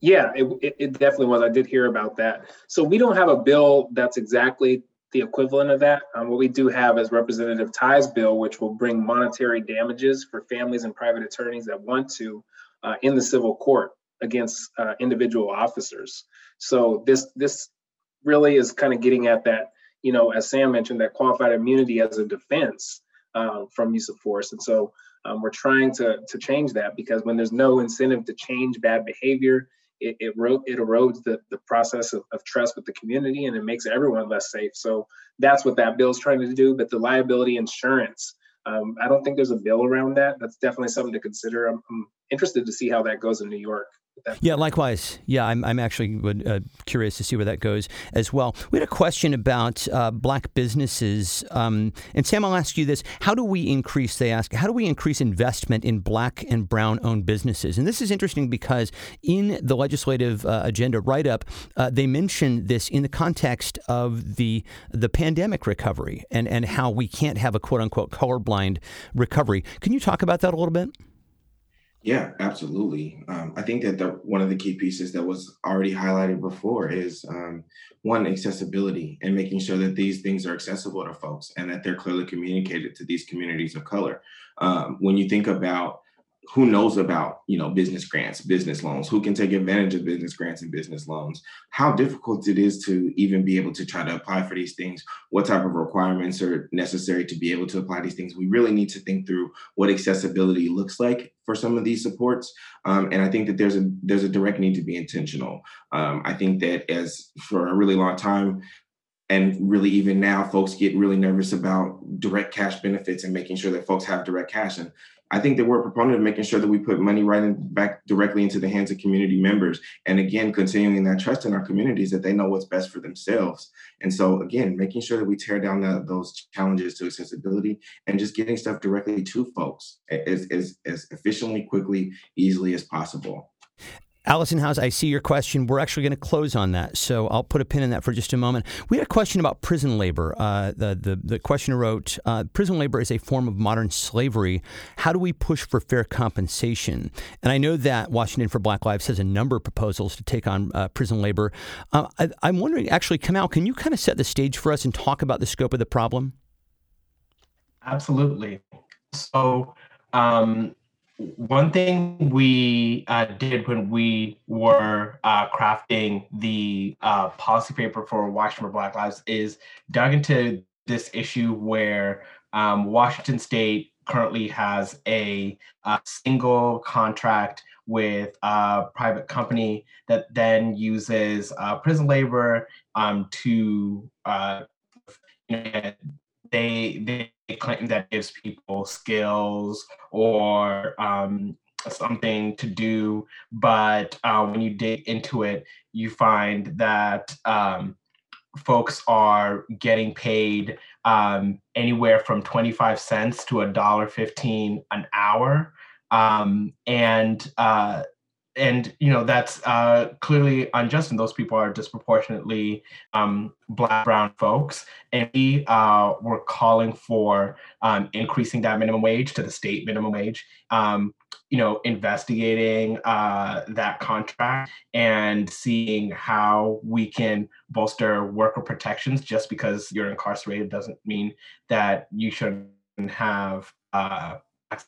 Yeah, it, it definitely was. I did hear about that. So we don't have a bill that's exactly the equivalent of that. Um, what we do have is Representative Thai's bill, which will bring monetary damages for families and private attorneys that want to uh, in the civil court against uh, individual officers. So this this really is kind of getting at that, you know, as Sam mentioned, that qualified immunity as a defense uh, from use of force. And so um, we're trying to to change that because when there's no incentive to change bad behavior, it it, ro- it erodes the, the process of, of trust with the community and it makes everyone less safe. So that's what that bill is trying to do. But the liability insurance, um, I don't think there's a bill around that. That's definitely something to consider. I'm, I'm interested to see how that goes in New York. Yeah, likewise. Yeah, I'm, I'm actually would, uh, curious to see where that goes as well. We had a question about uh, black businesses. Um, and Sam, I'll ask you this. How do we increase, they ask, how do we increase investment in black and brown owned businesses? And this is interesting because in the legislative uh, agenda write up, uh, they mention this in the context of the, the pandemic recovery and, and how we can't have a quote unquote colorblind recovery. Can you talk about that a little bit? Yeah, absolutely. Um, I think that the, one of the key pieces that was already highlighted before is um, one accessibility and making sure that these things are accessible to folks and that they're clearly communicated to these communities of color. Um, when you think about who knows about you know business grants business loans? Who can take advantage of business grants and business loans? How difficult it is to even be able to try to apply for these things? What type of requirements are necessary to be able to apply these things? We really need to think through what accessibility looks like for some of these supports. Um, and i think that there's a there's a direct need to be intentional. Um, i think that as for a really long time and really even now folks get really nervous about direct cash benefits and making sure that folks have direct cash. And I think that we're a proponent of making sure that we put money right in, back directly into the hands of community members. And again, continuing that trust in our communities that they know what's best for themselves. And so again, making sure that we tear down the, those challenges to accessibility and just getting stuff directly to folks as, as, as efficiently, quickly, easily as possible. Allison House, I see your question. We're actually going to close on that, so I'll put a pin in that for just a moment. We had a question about prison labor. Uh, the, the, the questioner wrote uh, Prison labor is a form of modern slavery. How do we push for fair compensation? And I know that Washington for Black Lives has a number of proposals to take on uh, prison labor. Uh, I, I'm wondering, actually, Kamau, can you kind of set the stage for us and talk about the scope of the problem? Absolutely. So, um, one thing we uh, did when we were uh, crafting the uh, policy paper for Washington for Black Lives is dug into this issue where um, Washington State currently has a, a, single contract with a private company that then uses uh, prison labor um, to uh, you know, they they claim that gives people skills or um, something to do, but uh, when you dig into it, you find that um, folks are getting paid um, anywhere from 25 cents to a dollar 15 an hour. Um, and uh, and you know that's uh, clearly unjust, and those people are disproportionately um, Black, brown folks. And we uh, were calling for um, increasing that minimum wage to the state minimum wage. Um, you know, investigating uh, that contract and seeing how we can bolster worker protections. Just because you're incarcerated doesn't mean that you shouldn't have uh,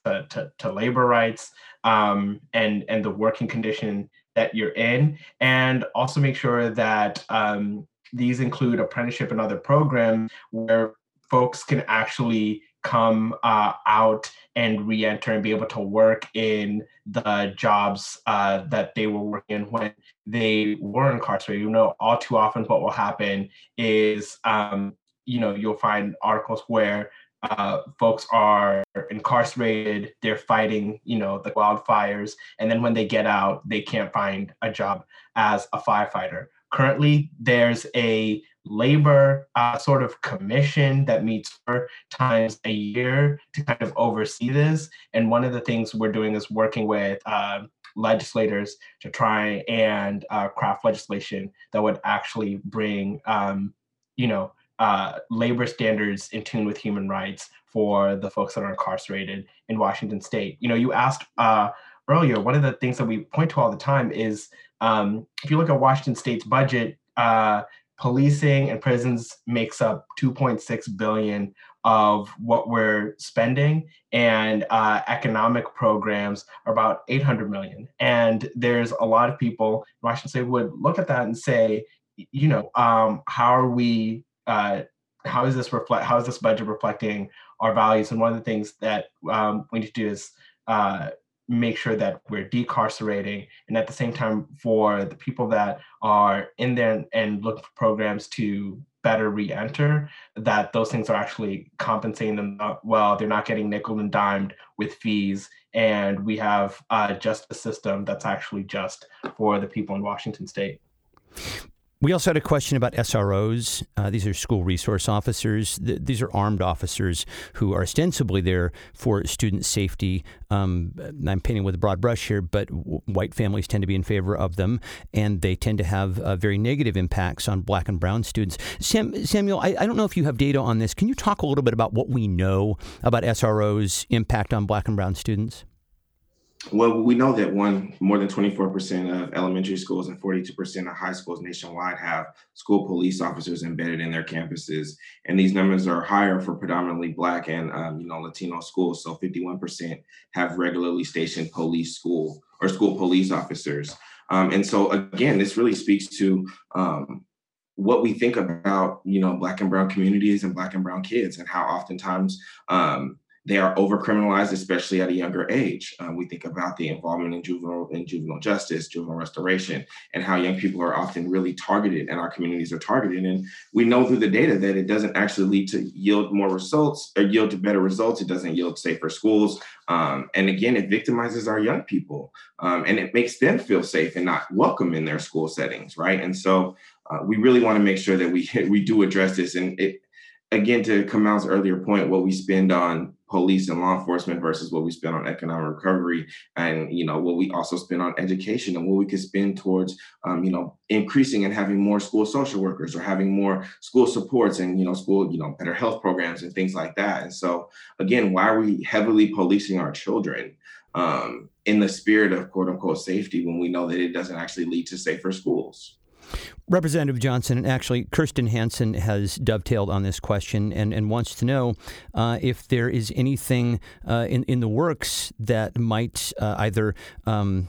to, to, to labor rights um, and and the working condition that you're in, and also make sure that um, these include apprenticeship and other programs where folks can actually come uh, out and re-enter and be able to work in the jobs uh, that they were working in when they were incarcerated. You know, all too often what will happen is, um, you know, you'll find articles where uh, folks are incarcerated, they're fighting, you know, the wildfires, and then when they get out, they can't find a job as a firefighter. Currently, there's a labor uh, sort of commission that meets four times a year to kind of oversee this. And one of the things we're doing is working with uh, legislators to try and uh, craft legislation that would actually bring, um, you know, uh, labor standards in tune with human rights for the folks that are incarcerated in Washington state. You know, you asked uh, earlier, one of the things that we point to all the time is um, if you look at Washington state's budget, uh, policing and prisons makes up 2.6 billion of what we're spending and uh, economic programs are about 800 million and there's a lot of people in washington state would look at that and say you know um, how are we uh, how is this reflect how is this budget reflecting our values? And one of the things that um, we need to do is uh, make sure that we're decarcerating and at the same time for the people that are in there and look for programs to better re-enter that those things are actually compensating them well. They're not getting nickel and dimed with fees. And we have uh, just a system that's actually just for the people in washington state we also had a question about SROs. Uh, these are school resource officers. Th- these are armed officers who are ostensibly there for student safety. Um, I'm painting with a broad brush here, but w- white families tend to be in favor of them, and they tend to have uh, very negative impacts on black and brown students. Sam, Samuel, I, I don't know if you have data on this. Can you talk a little bit about what we know about SROs' impact on black and brown students? Well, we know that one more than 24% of elementary schools and 42% of high schools nationwide have school police officers embedded in their campuses, and these numbers are higher for predominantly Black and um, you know Latino schools. So 51% have regularly stationed police school or school police officers, um, and so again, this really speaks to um, what we think about you know Black and Brown communities and Black and Brown kids, and how oftentimes um, they are overcriminalized, especially at a younger age. Um, we think about the involvement in juvenile in juvenile justice, juvenile restoration, and how young people are often really targeted, and our communities are targeted. And we know through the data that it doesn't actually lead to yield more results or yield to better results. It doesn't yield safer schools, um, and again, it victimizes our young people, um, and it makes them feel safe and not welcome in their school settings, right? And so. Uh, we really want to make sure that we [laughs] we do address this, and it, again to Kamau's earlier point, what we spend on police and law enforcement versus what we spend on economic recovery and you know what we also spend on education and what we could spend towards um, you know increasing and having more school social workers or having more school supports and you know school you know better health programs and things like that. And so again why are we heavily policing our children um, in the spirit of quote unquote safety when we know that it doesn't actually lead to safer schools Representative Johnson, and actually, Kirsten Hansen has dovetailed on this question and, and wants to know uh, if there is anything uh, in, in the works that might uh, either um,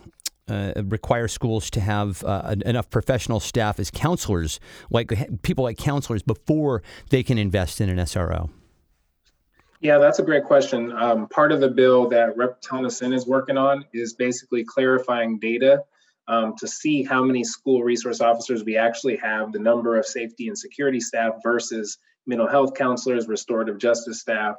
uh, require schools to have uh, enough professional staff as counselors, like people like counselors, before they can invest in an SRO. Yeah, that's a great question. Um, part of the bill that Rep. Tonneson is working on is basically clarifying data um, to see how many school resource officers we actually have, the number of safety and security staff versus mental health counselors, restorative justice staff,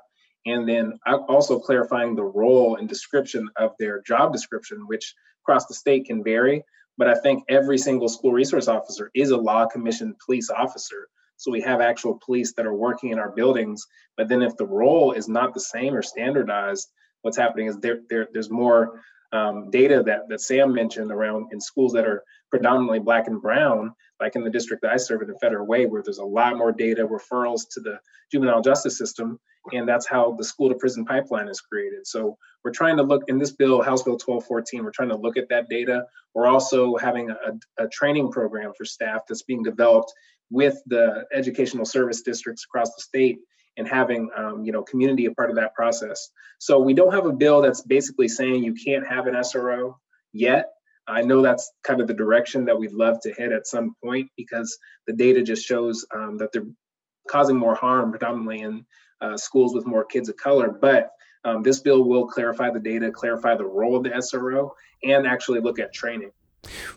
and then also clarifying the role and description of their job description, which across the state can vary. But I think every single school resource officer is a law commissioned police officer. So we have actual police that are working in our buildings. But then if the role is not the same or standardized, what's happening is there, there there's more um, data that, that Sam mentioned around in schools that are predominantly black and brown, like in the district that I serve in the Federal Way, where there's a lot more data referrals to the juvenile justice system. And that's how the school to prison pipeline is created. So we're trying to look in this bill, House Bill 1214, we're trying to look at that data. We're also having a, a training program for staff that's being developed with the educational service districts across the state and having um, you know community a part of that process. So we don't have a bill that's basically saying you can't have an SRO yet. I know that's kind of the direction that we'd love to hit at some point because the data just shows um, that they're causing more harm, predominantly in uh, schools with more kids of color. But um, this bill will clarify the data, clarify the role of the SRO, and actually look at training.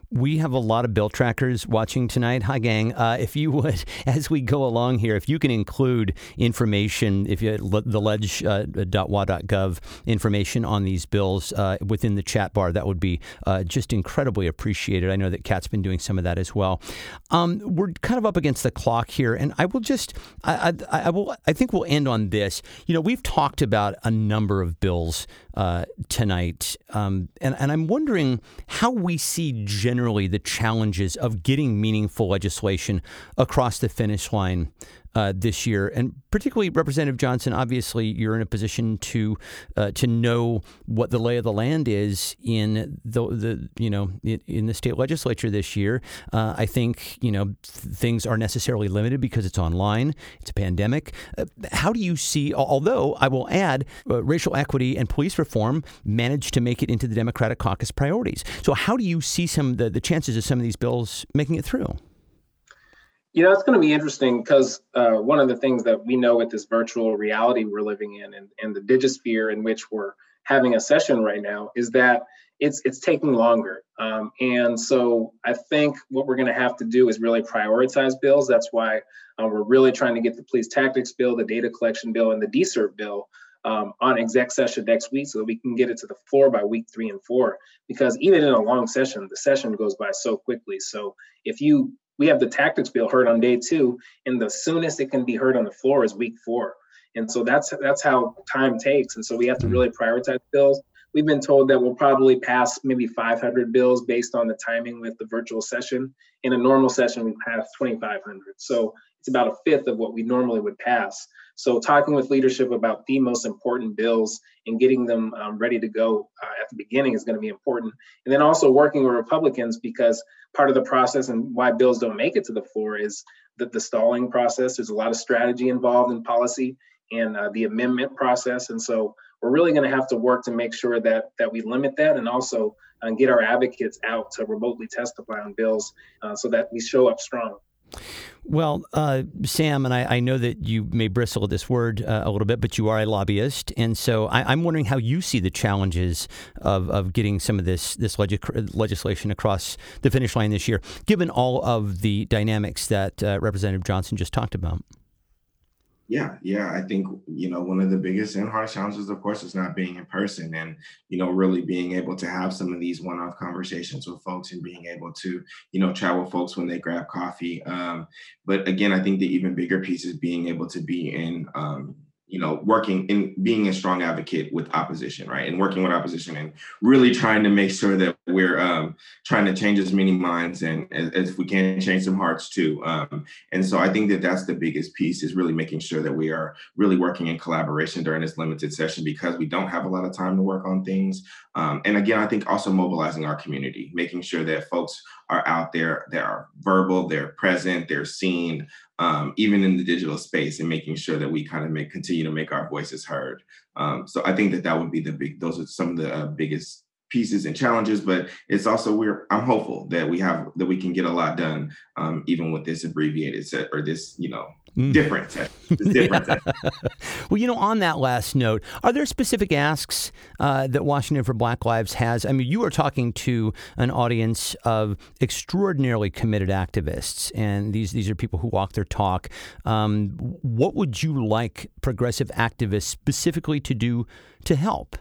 We have a lot of bill trackers watching tonight. Hi, gang. Uh, if you would, [laughs] as we go along here, if you can include information, if you the ledge.wa.gov uh, information on these bills uh, within the chat bar, that would be uh, just incredibly appreciated. I know that Kat's been doing some of that as well. Um, we're kind of up against the clock here, and I will just, I, I, I, will, I think we'll end on this. You know, we've talked about a number of bills uh, tonight. Um, and, and I'm wondering how we see generally the challenges of getting meaningful legislation across the finish line uh, this year, and particularly Representative Johnson. Obviously, you're in a position to uh, to know what the lay of the land is in the the you know in the state legislature this year. Uh, I think you know th- things are necessarily limited because it's online. It's a pandemic. Uh, how do you see? Although I will add, uh, racial equity and police reform managed to make it into the Democratic caucus priorities. So how do you see some the, the chances of some of these bills making it through? You know, it's going to be interesting because uh, one of the things that we know with this virtual reality we're living in and, and the digisphere in which we're having a session right now is that it's it's taking longer. Um, and so I think what we're going to have to do is really prioritize bills. That's why uh, we're really trying to get the police tactics bill, the data collection bill, and the decert bill um, on exec session next week so that we can get it to the floor by week three and four. Because even in a long session, the session goes by so quickly. So if you we have the tactics bill heard on day two, and the soonest it can be heard on the floor is week four. And so that's that's how time takes. And so we have to mm-hmm. really prioritize bills. We've been told that we'll probably pass maybe 500 bills based on the timing with the virtual session. In a normal session, we pass 2,500. So it's about a fifth of what we normally would pass. So, talking with leadership about the most important bills and getting them um, ready to go uh, the beginning is going to be important. And then also working with Republicans because part of the process and why bills don't make it to the floor is that the stalling process. There's a lot of strategy involved in policy and uh, the amendment process. And so, we're really going to have to work to make sure that that we limit that and also uh, get our advocates out to remotely testify on bills uh, so that we show up strong. Well, uh, Sam, and I, I, know that you may bristle at this word uh, a little bit, but you are a lobbyist, and so I, am wondering how you see the challenges of, of getting some of this this legislation across the finish line this year, given all of the dynamics that uh, Representative Johnson just talked about. Yeah, yeah. I think, you know, one of the biggest and hardest challenges, of course, is not being in person and, you know, really being able to have some of these one off conversations with folks and being able to, you know, chat with folks when they grab coffee. Um, but again, I think the even bigger piece is being able to be in, um, you know, working in being a strong advocate with opposition, right? And working with opposition and really trying to make sure that we're um, trying to change as many minds and as, as we can change some hearts too. Um, and so I think that that's the biggest piece is really making sure that we are really working in collaboration during this limited session because we don't have a lot of time to work on things. Um, and again, I think also mobilizing our community, making sure that folks are out there, they are verbal, they're present, they're seen, um, even in the digital space, and making sure that we kind of make continue to make our voices heard. Um, so I think that that would be the big; those are some of the uh, biggest pieces and challenges but it's also we're i'm hopeful that we have that we can get a lot done um, even with this abbreviated set or this you know Mm. Different. different. [laughs] well, you know, on that last note, are there specific asks uh, that Washington for Black Lives has? I mean, you are talking to an audience of extraordinarily committed activists, and these these are people who walk their talk. Um, what would you like progressive activists specifically to do to help?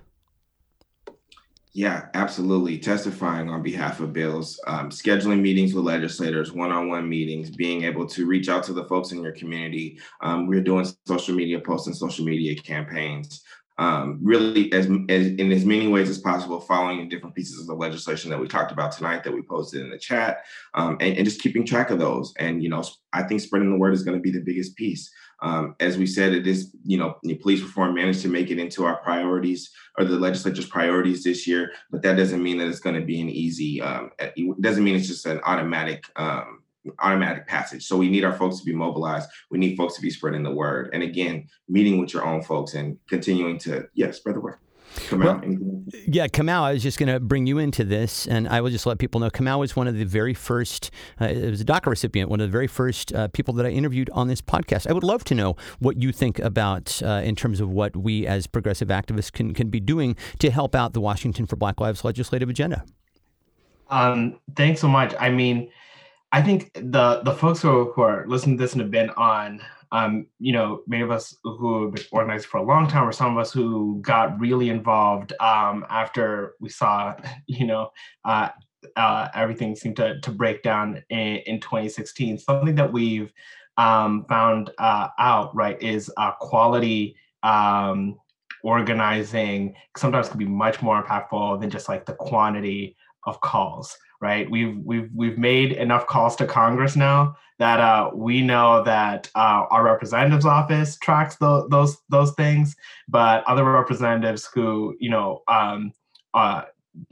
Yeah, absolutely. Testifying on behalf of bills, um, scheduling meetings with legislators, one on one meetings, being able to reach out to the folks in your community. Um, we're doing social media posts and social media campaigns. um, really as, as in as many ways as possible, following the different pieces of the legislation that we talked about tonight that we posted in the chat, um, and, and, just keeping track of those. And you know, I think spreading the word is going to be the biggest piece. Um, as we said, it is you know, police reform managed to make it into our priorities or the legislature's priorities this year, but that doesn't mean that it's going to be an easy. Um, it doesn't mean it's just an automatic um, automatic passage. So we need our folks to be mobilized. We need folks to be spreading the word. And again, meeting with your own folks and continuing to, yeah, spread the word. Well, yeah, Kamau, I was just going to bring you into this, and I will just let people know Kamau was one of the very first, uh, it was a DACA recipient, one of the very first uh, people that I interviewed on this podcast. I would love to know what you think about uh, in terms of what we as progressive activists can, can be doing to help out the Washington for Black Lives legislative agenda. Um, thanks so much. I mean, I think the the folks who, who are listening to this and have been on, um, you know, many of us who have been organized for a long time, or some of us who got really involved um, after we saw, [laughs] you know, uh, uh, everything seemed to to break down in, in 2016. Something that we've um, found uh, out right is uh, quality um, organizing sometimes can be much more impactful than just like the quantity of calls right? We've we've we've made enough calls to Congress now that uh, we know that uh, our representative's office tracks the, those those things, but other representatives who you know um, uh,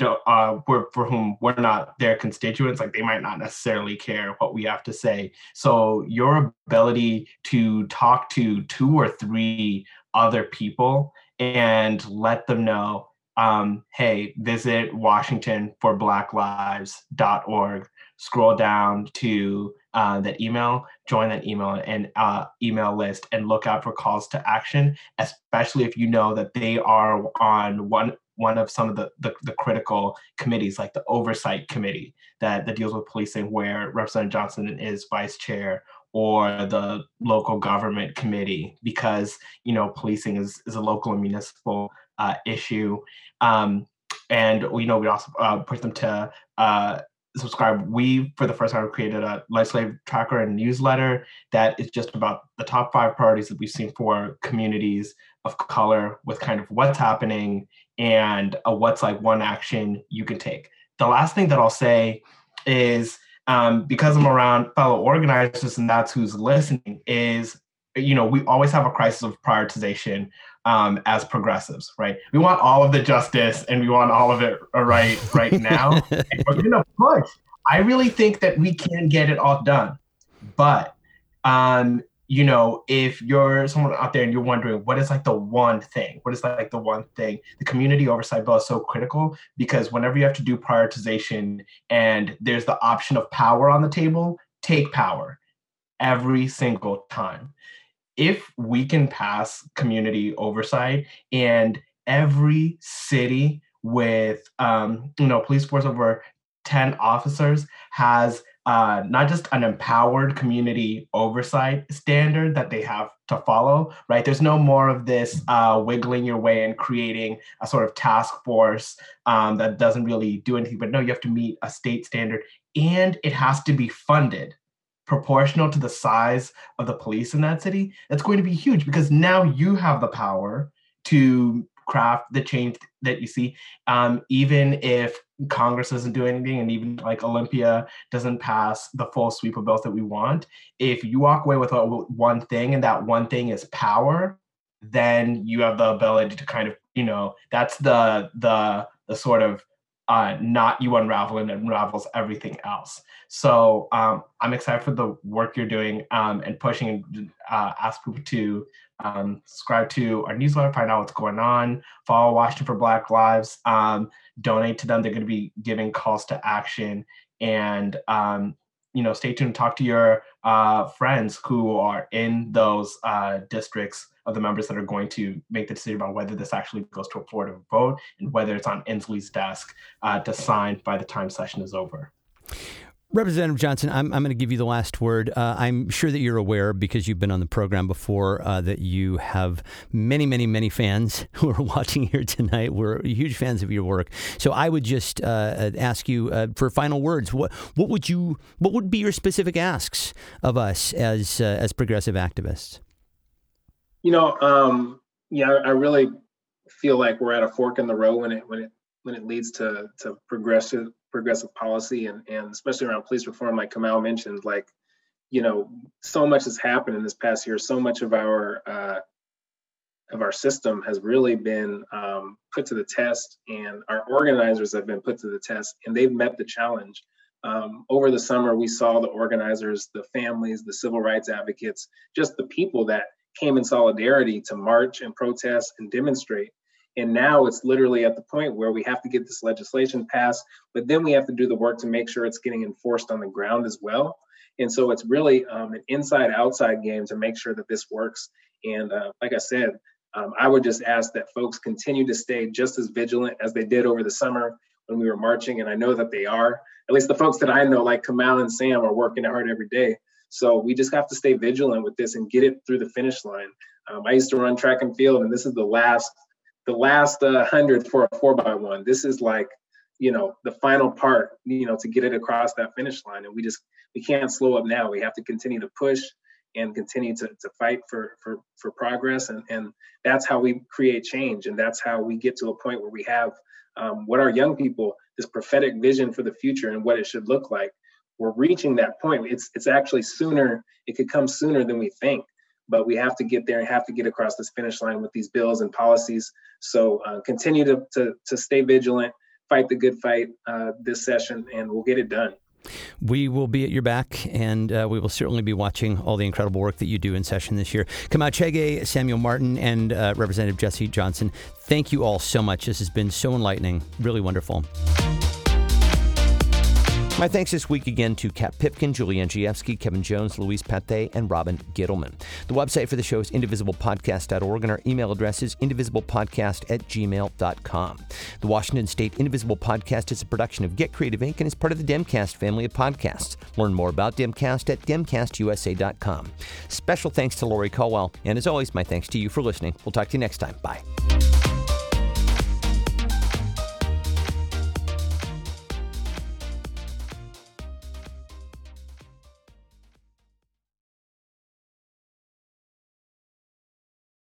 uh, for, for whom we're not their constituents, like they might not necessarily care what we have to say. So your ability to talk to two or three other people and let them know um, hey, visit Washington for Black Lives.org. Scroll down to uh, that email, join that email and uh, email list, and look out for calls to action, especially if you know that they are on one one of some of the, the, the critical committees, like the oversight committee that, that deals with policing, where Representative Johnson is vice chair, or the local government committee, because you know policing is, is a local and municipal uh, issue. Um, and you know, we also uh, push them to uh, subscribe. We, for the first time, created a legislative tracker and newsletter that is just about the top five priorities that we've seen for communities of color with kind of what's happening and uh, what's like one action you can take. The last thing that I'll say is um, because I'm around fellow organizers and that's who's listening is you know we always have a crisis of prioritization um, as progressives, right? We want all of the justice and we want all of it right right now. [laughs] we're gonna push. I really think that we can get it all done, but um, you know, if you're someone out there and you're wondering what is like the one thing, what is like the one thing, the community oversight bill is so critical because whenever you have to do prioritization and there's the option of power on the table, take power every single time if we can pass community oversight and every city with um, you know police force over 10 officers has uh, not just an empowered community oversight standard that they have to follow, right? There's no more of this uh, wiggling your way and creating a sort of task force um, that doesn't really do anything. But no, you have to meet a state standard and it has to be funded proportional to the size of the police in that city, that's going to be huge because now you have the power to craft the change that you see. Um, even if Congress doesn't do anything, and even like Olympia doesn't pass the full sweep of bills that we want, if you walk away with one thing and that one thing is power, then you have the ability to kind of, you know, that's the the the sort of uh, not you unravel and unravels everything else. So um, I'm excited for the work you're doing um, and pushing and uh, ask people to um, subscribe to our newsletter, find out what's going on, follow Washington for Black Lives, um, donate to them. They're going to be giving calls to action and um, you know, stay tuned. Talk to your uh, friends who are in those uh, districts of the members that are going to make the decision about whether this actually goes to a Florida vote and whether it's on Inslee's desk uh, to sign by the time session is over. Representative Johnson, I'm, I'm going to give you the last word. Uh, I'm sure that you're aware because you've been on the program before uh, that you have many, many, many fans [laughs] who are watching here tonight. We're huge fans of your work. So I would just uh, ask you uh, for final words. What what would you what would be your specific asks of us as uh, as progressive activists? You know, um, yeah, I really feel like we're at a fork in the road when it when it when it leads to to progressive progressive policy and and especially around police reform, like Kamau mentioned, like you know, so much has happened in this past year. So much of our uh, of our system has really been um, put to the test, and our organizers have been put to the test, and they've met the challenge. Um, over the summer, we saw the organizers, the families, the civil rights advocates, just the people that came in solidarity to march and protest and demonstrate. And now it's literally at the point where we have to get this legislation passed, but then we have to do the work to make sure it's getting enforced on the ground as well. And so it's really um, an inside outside game to make sure that this works. And uh, like I said, um, I would just ask that folks continue to stay just as vigilant as they did over the summer when we were marching. And I know that they are. At least the folks that I know, like Kamau and Sam, are working hard every day. So we just have to stay vigilant with this and get it through the finish line. Um, I used to run track and field, and this is the last, the last uh, hundredth for a four by one. This is like, you know, the final part, you know, to get it across that finish line. And we just we can't slow up now. We have to continue to push and continue to, to fight for, for, for progress. And, and that's how we create change. And that's how we get to a point where we have um, what our young people, this prophetic vision for the future and what it should look like. We're reaching that point. It's, it's actually sooner, it could come sooner than we think. But we have to get there and have to get across this finish line with these bills and policies. So uh, continue to, to, to stay vigilant, fight the good fight uh, this session, and we'll get it done. We will be at your back, and uh, we will certainly be watching all the incredible work that you do in session this year. Chege, Samuel Martin, and uh, Representative Jesse Johnson, thank you all so much. This has been so enlightening, really wonderful. My thanks this week again to Kat Pipkin, Julie Andrzejewski, Kevin Jones, Louise Pate, and Robin Gittleman. The website for the show is indivisiblepodcast.org, and our email address is indivisiblepodcast at gmail.com. The Washington State Indivisible Podcast is a production of Get Creative Inc. and is part of the Demcast family of podcasts. Learn more about Demcast at demcastusa.com. Special thanks to Lori Caldwell, and as always, my thanks to you for listening. We'll talk to you next time. Bye.